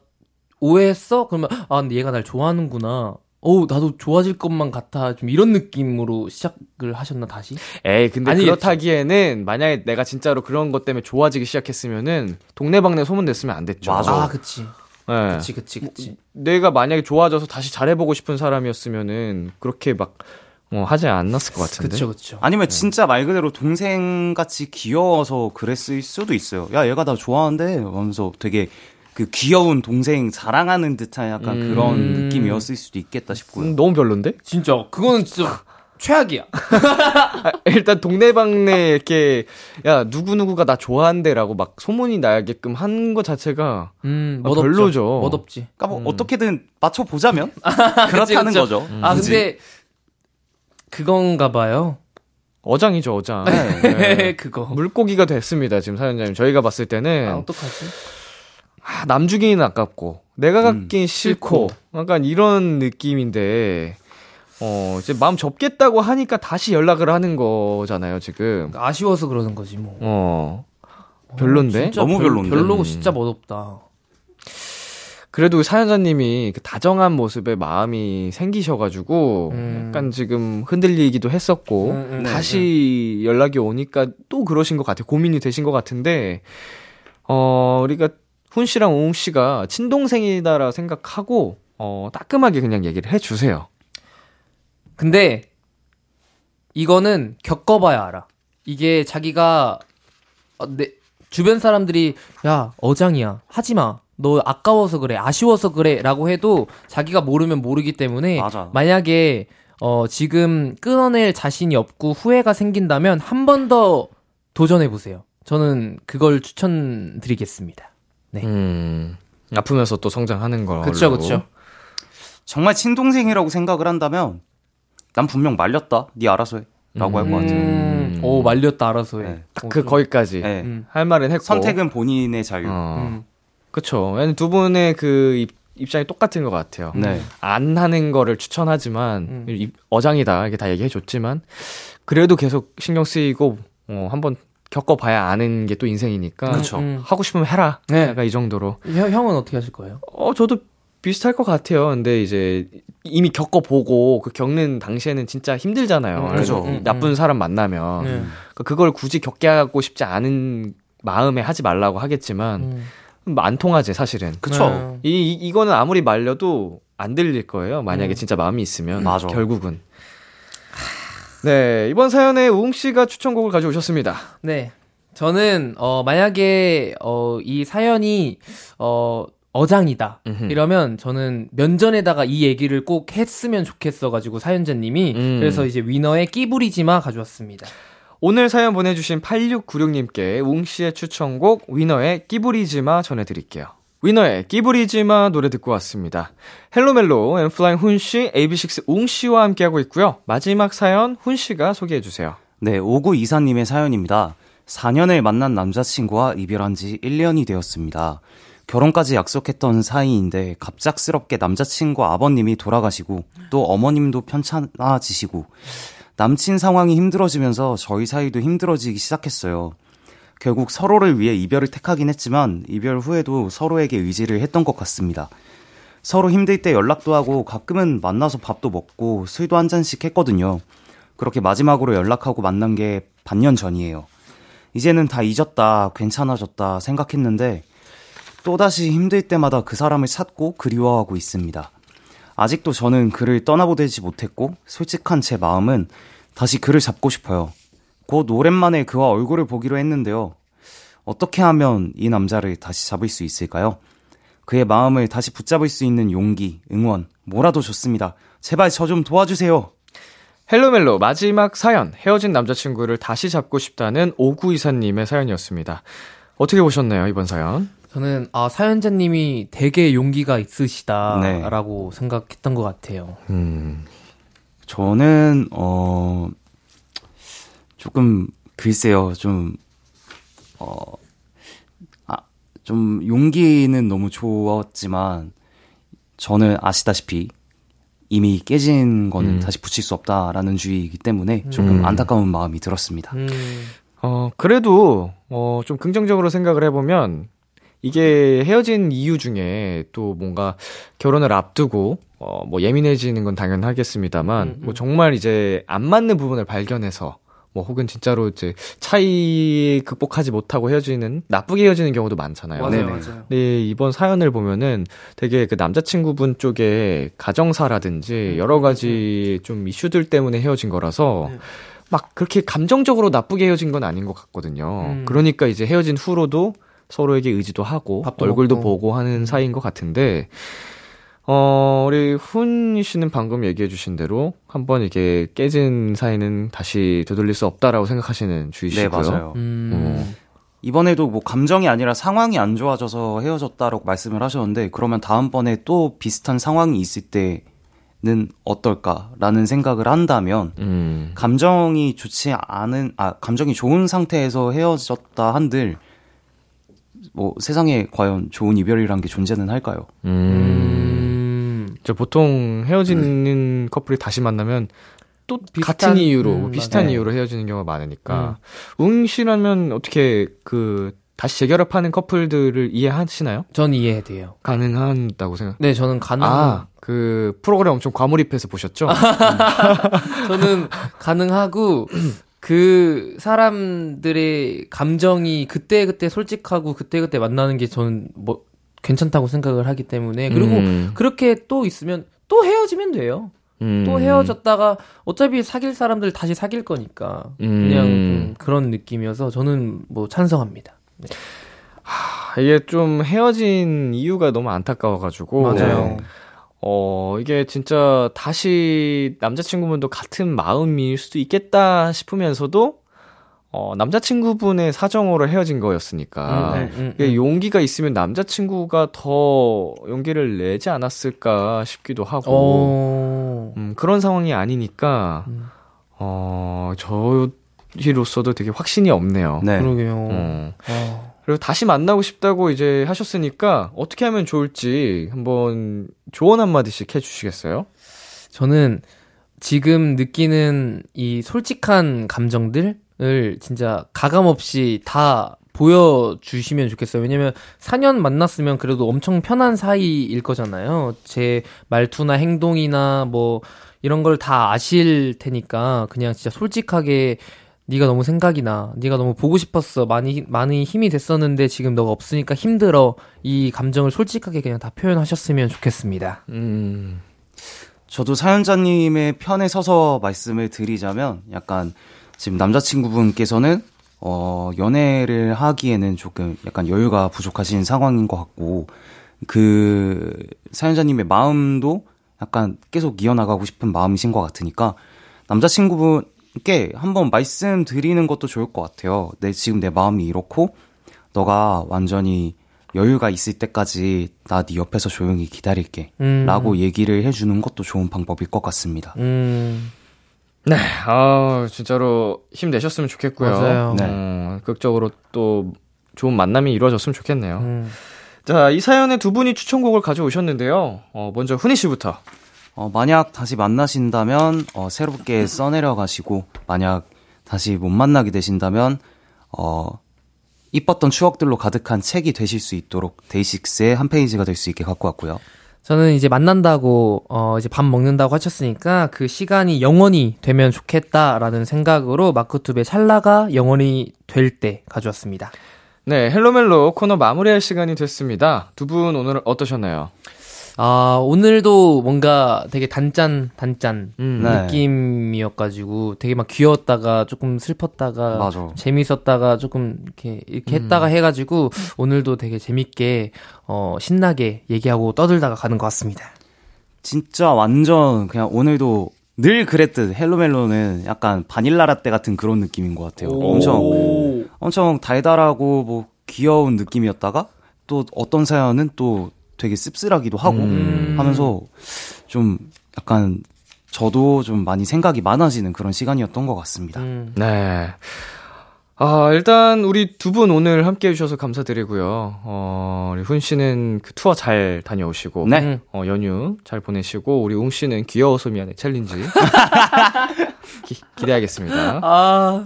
오해했어? 그러면, 아, 근데 얘가 날 좋아하는구나. 어, 나도 좋아질 것만 같아. 좀 이런 느낌으로 시작을 하셨나, 다시? 에이 근데 아니겠죠. 그렇다기에는 만약에 내가 진짜로 그런 것 때문에 좋아지기 시작했으면은 동네방네 소문 냈으면 안 됐죠. 맞아. 아, 그치. 예. 그치, 그치, 그치. 내가 만약에 좋아져서 다시 잘해보고 싶은 사람이었으면은 그렇게 막뭐 하지 않았을 것 같은데. 그쵸, 그쵸. 아니면 진짜 말 그대로 동생 같이 귀여워서 그랬을 수도 있어요. 야, 얘가 나 좋아하는데? 하면서 되게 그 귀여운 동생 자랑하는 듯한 약간 음. 그런 느낌이었을 수도 있겠다 싶고요. 음, 너무 별론데? 진짜, 그거는 진짜 최악이야. 아, 일단 동네방네 이렇게 야 누구 누구가 나 좋아한대라고 막 소문이 나게끔 한 것 자체가 음, 아, 멋없죠. 별로죠. 멋없지. 그러니까 뭐 어떻게든 맞춰 보자면 그렇다는 그쵸. 거죠. 아, 굳이. 근데, 그건가 봐요. 어장이죠 어장. 네. 네. 그거. 물고기가 됐습니다 지금 사연자님. 저희가 봤을 때는 아, 어떡하지? 아, 남 주기는 아깝고 내가 음, 갖긴 싫고 약간 이런 느낌인데 어 이제 마음 접겠다고 하니까 다시 연락을 하는 거잖아요 지금. 아쉬워서 그러는 거지, 뭐. 어 별론데. 진짜 너무 별- 별론데? 별로고 음. 진짜 멋없다. 그래도 사연자님이 그 다정한 모습에 마음이 생기셔가지고 음. 약간 지금 흔들리기도 했었고 음, 음, 다시 연락이 오니까 또 그러신 것 같아요. 고민이 되신 것 같은데 어 우리가 훈 씨랑 웅 씨가 친동생이다라 생각하고 어 따끔하게 그냥 얘기를 해주세요. 근데 이거는 겪어봐야 알아. 이게 자기가 어, 내 주변 사람들이 야 어장이야 하지 마. 너 아까워서 그래 아쉬워서 그래라고 해도 자기가 모르면 모르기 때문에 맞아. 만약에 어 지금 끊어낼 자신이 없고 후회가 생긴다면 한 번 더 도전해 보세요. 저는 그걸 추천드리겠습니다. 네. 음 아프면서 또 성장하는 거. 그쵸 그쵸. 정말 친동생이라고 생각을 한다면 난 분명 말렸다. 네 알아서 해. 라고 할 것 같아요. 음, 오 말렸다 알아서 해. 네. 어, 그 좀- 거기까지 네. 음. 할 말은 했고 선택은 본인의 자유. 어. 음. 그쵸. 왜냐면 두 분의 그 입, 입장이 똑같은 것 같아요. 네. 안 하는 거를 추천하지만 음. 이- 어장이다 이렇게 다 얘기해 줬지만 그래도 계속 신경 쓰이고 어, 한번 겪어봐야 아는 게 또 인생이니까 그쵸. 음. 하고 싶으면 해라. 네. 약간 이 정도로. 형, 형은 어떻게 하실 거예요? 어 저도 비슷할 것 같아요. 근데 이제 이미 겪어보고 그 겪는 당시에는 진짜 힘들잖아요. 음, 그죠. 음, 음. 나쁜 사람 만나면 네. 그러니까 그걸 굳이 겪게 하고 싶지 않은 마음에 하지 말라고 하겠지만 음. 뭐안 통하지 사실은. 그쵸. 네. 이, 이 이거는 아무리 말려도 안 들릴 거예요. 만약에 음. 진짜 마음이 있으면 맞아. 결국은. 네 이번 사연에 우웅 씨가 추천곡을 가져오셨습니다. 네. 저는 어 만약에 어이 사연이 어 어장이다. 음흠. 이러면 저는 면전에다가 이 얘기를 꼭 했으면 좋겠어 가지고 사연자님이 음. 그래서 이제 위너의 끼부리지마 가져왔습니다. 오늘 사연 보내주신 8696님께 우웅 씨의 추천곡 위너의 끼부리지마 전해드릴게요. 위너의 끼부리지마 노래 듣고 왔습니다. 헬로멜로 엠플라잉 훈 씨, AB6 우웅 씨와 함께하고 있고요. 마지막 사연 훈 씨가 소개해주세요. 네, 5924님의 사연입니다. 4년을 만난 남자친구와 이별한 지 1년이 되었습니다. 결혼까지 약속했던 사이인데 갑작스럽게 남자친구 아버님이 돌아가시고 또 어머님도 편찮아지시고 남친 상황이 힘들어지면서 저희 사이도 힘들어지기 시작했어요. 결국 서로를 위해 이별을 택하긴 했지만 이별 후에도 서로에게 의지를 했던 것 같습니다. 서로 힘들 때 연락도 하고 가끔은 만나서 밥도 먹고 술도 한 잔씩 했거든요. 그렇게 마지막으로 연락하고 만난 게 반년 전이에요. 이제는 다 잊었다, 괜찮아졌다 생각했는데 또다시 힘들 때마다 그 사람을 찾고 그리워하고 있습니다. 아직도 저는 그를 떠나보내지 못했고 솔직한 제 마음은 다시 그를 잡고 싶어요. 곧 오랜만에 그와 얼굴을 보기로 했는데요. 어떻게 하면 이 남자를 다시 잡을 수 있을까요? 그의 마음을 다시 붙잡을 수 있는 용기, 응원, 뭐라도 좋습니다. 제발 저 좀 도와주세요. 헬로멜로 마지막 사연 헤어진 남자친구를 다시 잡고 싶다는 5924님의 사연이었습니다. 어떻게 보셨나요 이번 사연? 저는 아 사연자님이 되게 용기가 있으시다라고 네. 생각했던 것 같아요. 음, 저는 어 조금 글쎄요 좀 어, 아, 좀 용기는 너무 좋았지만 저는 아시다시피 이미 깨진 거는 음. 다시 붙일 수 없다라는 주의이기 때문에 조금 음. 안타까운 마음이 들었습니다. 음, 어 그래도 어 좀 긍정적으로 생각을 해보면 이게 헤어진 이유 중에 또 뭔가 결혼을 앞두고 어 뭐 예민해지는 건 당연하겠습니다만 음, 음. 뭐 정말 이제 안 맞는 부분을 발견해서 뭐 혹은 진짜로 이제 차이 극복하지 못하고 헤어지는 나쁘게 헤어지는 경우도 많잖아요. 맞아요, 맞아요. 네, 이번 사연을 보면은 되게 그 남자친구분 쪽에 가정사라든지 여러 가지 좀 이슈들 때문에 헤어진 거라서 네. 막 그렇게 감정적으로 나쁘게 헤어진 건 아닌 것 같거든요. 음. 그러니까 이제 헤어진 후로도 서로에게 의지도 하고 얼굴도 먹고. 보고 하는 사이인 것 같은데 어, 우리 훈 씨는 방금 얘기해 주신 대로 한번 이게 깨진 사이는 다시 되돌릴 수 없다라고 생각하시는 네, 주의시고요. 맞아요. 음. 이번에도 뭐 감정이 아니라 상황이 안 좋아져서 헤어졌다라고 말씀을 하셨는데 그러면 다음번에 또 비슷한 상황이 있을 때는 어떨까라는 생각을 한다면 음. 감정이 좋지 않은 아 감정이 좋은 상태에서 헤어졌다 한들 뭐 세상에 과연 좋은 이별이란 게 존재는 할까요? 음. 저 보통 헤어지는 커플이 다시 만나면 또 비슷한, 같은 이유로 음, 비슷한 맞아요. 이유로 헤어지는 경우가 많으니까 웅 씨라면 어떻게 그 다시 재결합하는 커플들을 이해하시나요? 전 이해돼요. 가능한다고 생각. 네, 저는 가능. 아, 그 프로그램 엄청 과몰입해서 보셨죠? 저는 가능하고 그 사람들의 감정이 그때 그때 솔직하고 그때 그때 만나는 게 저는 뭐 괜찮다고 생각을 하기 때문에 그리고 음. 그렇게 또 있으면 또 헤어지면 돼요. 음. 또 헤어졌다가 어차피 사귈 사람들 다시 사귈 거니까 음. 그냥 좀 그런 느낌이어서 저는 뭐 찬성합니다. 아, 이게 좀 헤어진 이유가 너무 안타까워가지고. 맞아요. 어, 이게 진짜 다시 남자친구분도 같은 마음일 수도 있겠다 싶으면서도, 어, 남자친구분의 사정으로 헤어진 거였으니까. 음, 음, 음, 음. 용기가 있으면 남자친구가 더 용기를 내지 않았을까 싶기도 하고. 어. 음, 그런 상황이 아니니까, 음. 어, 저희로서도 되게 확신이 없네요. 네. 그러게요. 어. 어. 그리고 다시 만나고 싶다고 이제 하셨으니까 어떻게 하면 좋을지 한번 조언 한마디씩 해주시겠어요? 저는 지금 느끼는 이 솔직한 감정들 을 진짜 가감 없이 다 보여주시면 좋겠어요. 왜냐면 4년 만났으면 그래도 엄청 편한 사이일 거잖아요. 제 말투나 행동이나 뭐 이런 걸 다 아실 테니까 그냥 진짜 솔직하게 네가 너무 생각이 나. 네가 너무 보고 싶었어. 많이 많이 힘이 됐었는데 지금 너가 없으니까 힘들어. 이 감정을 솔직하게 그냥 다 표현하셨으면 좋겠습니다. 음, 저도 사연자님의 편에 서서 말씀을 드리자면 약간 지금 남자친구분께서는 어, 연애를 하기에는 조금 약간 여유가 부족하신 상황인 것 같고 그 사연자님의 마음도 약간 계속 이어나가고 싶은 마음이신 것 같으니까 남자친구분께 한번 말씀드리는 것도 좋을 것 같아요. 내 지금 내 마음이 이렇고 너가 완전히 여유가 있을 때까지 나 네 옆에서 조용히 기다릴게. 음. 라고 얘기를 해주는 것도 좋은 방법일 것 같습니다. 음. 네, 아 진짜로 힘내셨으면 좋겠고요. 맞아요. 네. 어, 극적으로 또 좋은 만남이 이루어졌으면 좋겠네요. 음. 자, 이 사연에 두 분이 추천곡을 가져오셨는데요. 어, 먼저 훈이 씨부터. 어, 만약 다시 만나신다면, 어, 새롭게 써내려 가시고, 만약 다시 못 만나게 되신다면, 어, 이뻤던 추억들로 가득한 책이 되실 수 있도록 데이식스의 한 페이지가 될 수 있게 갖고 왔고요. 저는 이제 만난다고 어 이제 밥 먹는다고 하셨으니까 그 시간이 영원히 되면 좋겠다라는 생각으로 마크투베 찰나가 영원히 될 때 가져왔습니다. 네, 헬로멜로 코너 마무리할 시간이 됐습니다. 두 분 오늘 어떠셨나요? 아 오늘도 뭔가 되게 단짠 단짠 음. 네. 느낌이어가지고 되게 막 귀여웠다가 조금 슬펐다가 맞아. 재밌었다가 조금 이렇게 이렇게 했다가 해가지고 오늘도 되게 재밌게 어 신나게 얘기하고 떠들다가 가는 것 같습니다. 진짜 완전 그냥 오늘도 늘 그랬듯 헬로멜로는 약간 바닐라 라떼 같은 그런 느낌인 것 같아요. 엄청 엄청 달달하고 뭐 귀여운 느낌이었다가 또 어떤 사연은 또 되게 씁쓸하기도 하고 음. 하면서 좀 약간 저도 좀 많이 생각이 많아지는 그런 시간이었던 것 같습니다. 음. 네. 아, 일단 우리 두 분 오늘 함께 해주셔서 감사드리고요. 어, 우리 훈 씨는 그 투어 잘 다녀오시고. 네. 음. 어, 연휴 잘 보내시고, 우리 웅 씨는 귀여워서 미안해 challenge. 기, 기대하겠습니다. 아.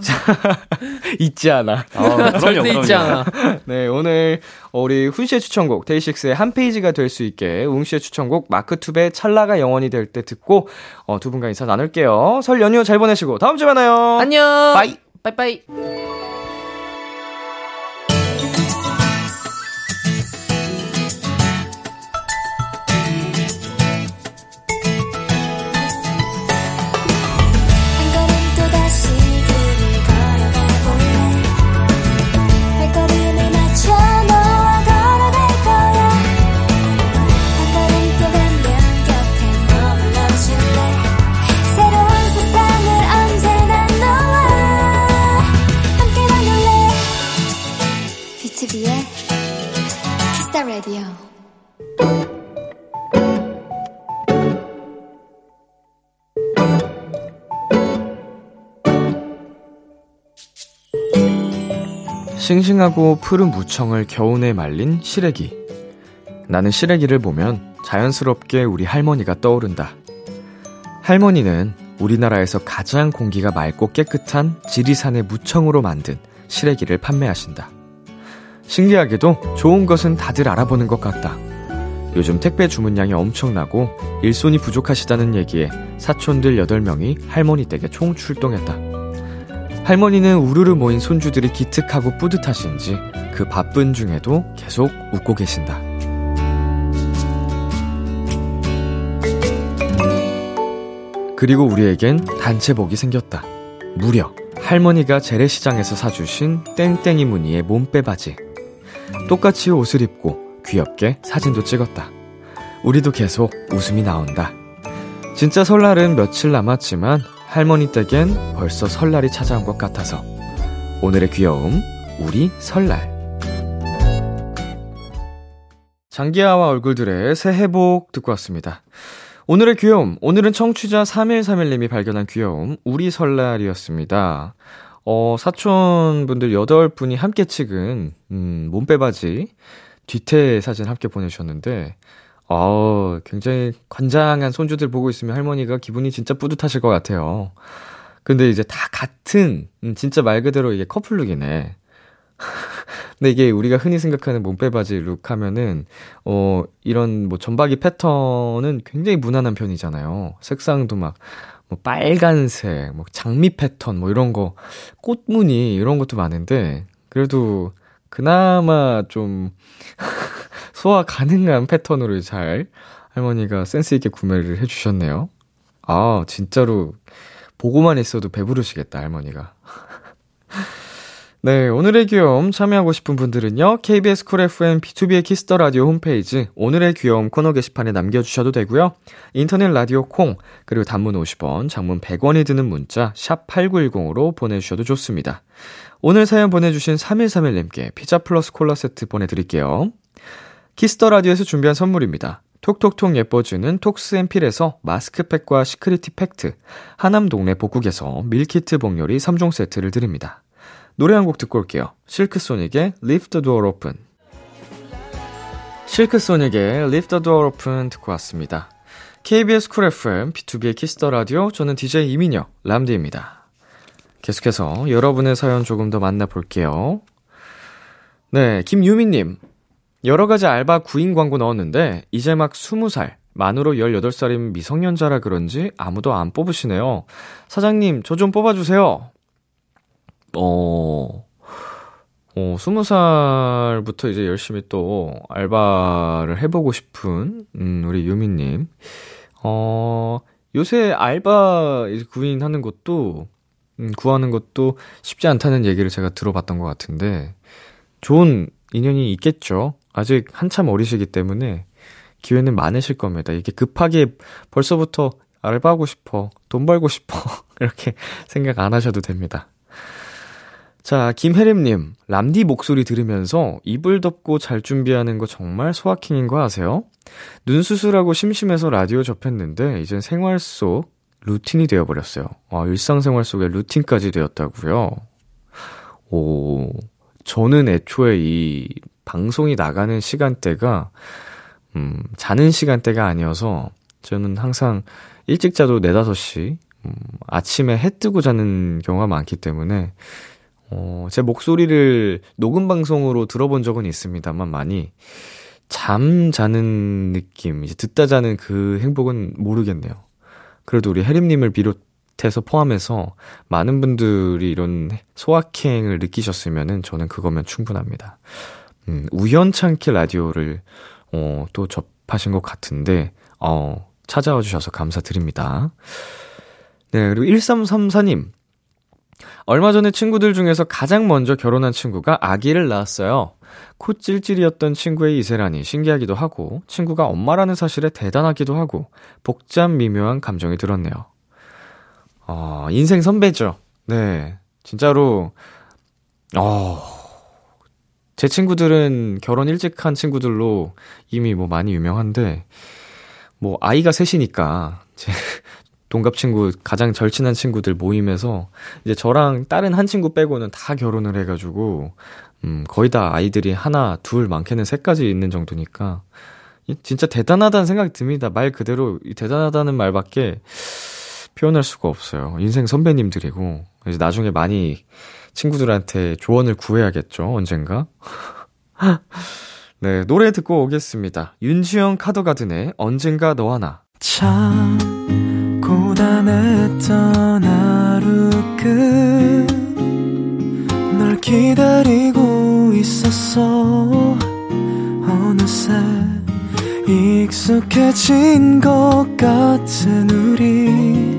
잊지 않아. 아, 절대 잊지 않아. 네, 오늘 우리 훈 씨의 추천곡 데이식스의 한 페이지가 될 수 있게 웅 씨의 추천곡 마크툽의 찰나가 영원이 될 때 듣고 어, 두 분과 인사 나눌게요. 설 연휴 잘 보내시고 다음 주에 만나요. 안녕. Bye. 빠이빠이. 싱싱하고 푸른 무청을 겨우내 말린 시래기. 나는 시래기를 보면 자연스럽게 우리 할머니가 떠오른다. 할머니는 우리나라에서 가장 공기가 맑고 깨끗한 지리산의 무청으로 만든 시래기를 판매하신다. 신기하게도 좋은 것은 다들 알아보는 것 같다. 요즘 택배 주문량이 엄청나고 일손이 부족하시다는 얘기에 사촌들 8명이 할머니 댁에 총 출동했다. 할머니는 우르르 모인 손주들이 기특하고 뿌듯하신지 그 바쁜 중에도 계속 웃고 계신다. 그리고 우리에겐 단체복이 생겼다. 무려 할머니가 재래시장에서 사주신 땡땡이 무늬의 몸빼 바지. 똑같이 옷을 입고 귀엽게 사진도 찍었다. 우리도 계속 웃음이 나온다. 진짜 설날은 며칠 남았지만 할머니 댁엔 벌써 설날이 찾아온 것 같아서 오늘의 귀여움 우리 설날 장기하와 얼굴들의 새해 복 듣고 왔습니다. 오늘의 귀여움 오늘은 청취자 3131님이 발견한 귀여움 우리 설날이었습니다. 어, 사촌분들 8분이 함께 찍은 음, 몸빼바지 뒤태 사진 함께 보내주셨는데 어, 굉장히 관장한 손주들 보고 있으면 할머니가 기분이 진짜 뿌듯하실 것 같아요. 근데 이제 다 같은, 음, 진짜 말 그대로 이게 커플룩이네. 근데 이게 우리가 흔히 생각하는 몸빼바지 룩 하면은, 어, 이런 뭐 점박이 패턴은 굉장히 무난한 편이잖아요. 색상도 막, 뭐 빨간색, 뭐 장미 패턴, 뭐 이런 거, 꽃무늬, 이런 것도 많은데, 그래도 그나마 좀, 소화 가능한 패턴으로 잘 할머니가 센스있게 구매를 해주셨네요. 아, 진짜로 보고만 있어도 배부르시겠다, 할머니가. 네, 오늘의 귀여움 참여하고 싶은 분들은요, KBS Cool FM B2B의 키스터 라디오 홈페이지 오늘의 귀여움 코너 게시판에 남겨주셔도 되고요. 인터넷 라디오 콩, 그리고 단문 50원, 장문 100원이 드는 문자, 샵 8910으로 보내주셔도 좋습니다. 오늘 사연 보내주신 3131님께 피자 플러스 콜라 세트 보내드릴게요. Kiss the 라디오에서 준비한 선물입니다. 톡톡톡 예뻐주는 톡스앤필에서 마스크팩과 시크리티 팩트, 하남 동네 복국에서 밀키트 복요리 3종 세트를 드립니다. 노래 한 곡 듣고 올게요. 실크소닉의 Lift the Door Open. 실크소닉의 Lift the Door Open 듣고 왔습니다. KBS Cool FM, B2B의 키스터 라디오, 저는 DJ 이민혁, 람디입니다. 계속해서 여러분의 사연 조금 더 만나볼게요. 네, 김유미님. 여러 가지 알바 구인 광고 넣었는데, 이제 막 20살, 만으로 18살인 미성년자라 그런지 아무도 안 뽑으시네요. 사장님, 저 좀 뽑아주세요. 어, 어, 20살부터 이제 열심히 또 알바를 해보고 싶은, 음, 우리 유미님. 어, 요새 알바 구인하는 것도, 음, 구하는 것도 쉽지 않다는 얘기를 제가 들어봤던 것 같은데, 좋은 인연이 있겠죠. 아직 한참 어리시기 때문에 기회는 많으실 겁니다. 이게 급하게 벌써부터 알바하고 싶어, 돈 벌고 싶어, 이렇게 생각 안 하셔도 됩니다. 자, 김혜림님, 람디 목소리 들으면서 이불 덮고 잘 준비하는 거 정말 소확행인 거 아세요? 눈 수술하고 심심해서 라디오 접했는데, 이젠 생활 속 루틴이 되어버렸어요. 아, 일상생활 속에 루틴까지 되었다고요 오, 저는 애초에 이 방송이 나가는 시간대가, 음, 자는 시간대가 아니어서, 저는 항상 일찍 자도 4, 5시, 음, 아침에 해 뜨고 자는 경우가 많기 때문에, 어, 제 목소리를 녹음 방송으로 들어본 적은 있습니다만 많이 잠 자는 느낌, 이제 듣다 자는 그 행복은 모르겠네요. 그래도 우리 혜림님을 비롯해서 포함해서 많은 분들이 이런 소확행을 느끼셨으면은 저는 그거면 충분합니다. 음, 우연찮게 라디오를, 어, 또 접하신 것 같은데, 어, 찾아와 주셔서 감사드립니다. 네, 그리고 1334님. 얼마 전에 친구들 중에서 가장 먼저 결혼한 친구가 아기를 낳았어요. 코 찔찔이었던 친구의 이세라니 신기하기도 하고, 친구가 엄마라는 사실에 대단하기도 하고, 복잡 미묘한 감정이 들었네요. 어, 인생 선배죠. 네. 진짜로, 어, 제 친구들은 결혼 일찍 한 친구들로 이미 뭐 많이 유명한데, 뭐, 아이가 셋이니까, 제 동갑 친구, 가장 절친한 친구들 모임에서, 이제 저랑 다른 한 친구 빼고는 다 결혼을 해가지고, 음, 거의 다 아이들이 하나, 둘, 많게는 셋까지 있는 정도니까, 진짜 대단하다는 생각이 듭니다. 말 그대로 대단하다는 말밖에 표현할 수가 없어요. 인생 선배님들이고, 이제 나중에 많이 친구들한테 조언을 구해야겠죠, 언젠가? 네, 노래 듣고 오겠습니다. 윤지영 카더가든의 언젠가 너와 나. 참 고단했던 하루 끝널 기다리고 있었어 어느새 익숙해진 것 같은 우리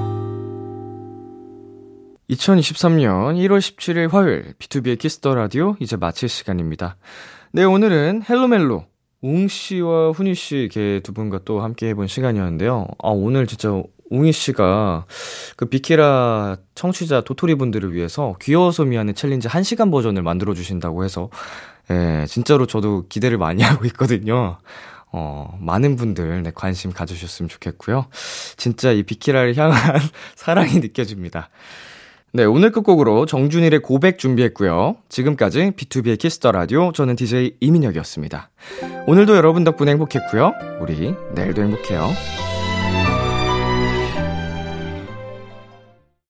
2023년 1월 17일 화요일 B2B의 키스터 라디오 이제 마칠 시간입니다. 네, 오늘은 Hello 멜로 웅 씨와 훈이 씨 이렇게 두 분과 또 함께 해본 시간이었는데요. 아, 오늘 진짜 웅이 씨가 그 비키라 청취자 도토리 분들을 위해서 귀여워서 미안해 challenge 1시간 버전을 만들어 주신다고 해서 예, 진짜로 저도 기대를 많이 하고 있거든요. 어, 많은 분들 네, 관심 가져주셨으면 좋겠고요. 진짜 이 비키라를 향한 사랑이 느껴집니다. 네, 오늘 끝곡으로 정준일의 고백 준비했고요. 지금까지 B2B의 키스터 라디오 저는 DJ 이민혁이었습니다. 오늘도 여러분 덕분에 행복했고요. 우리 내일도 행복해요.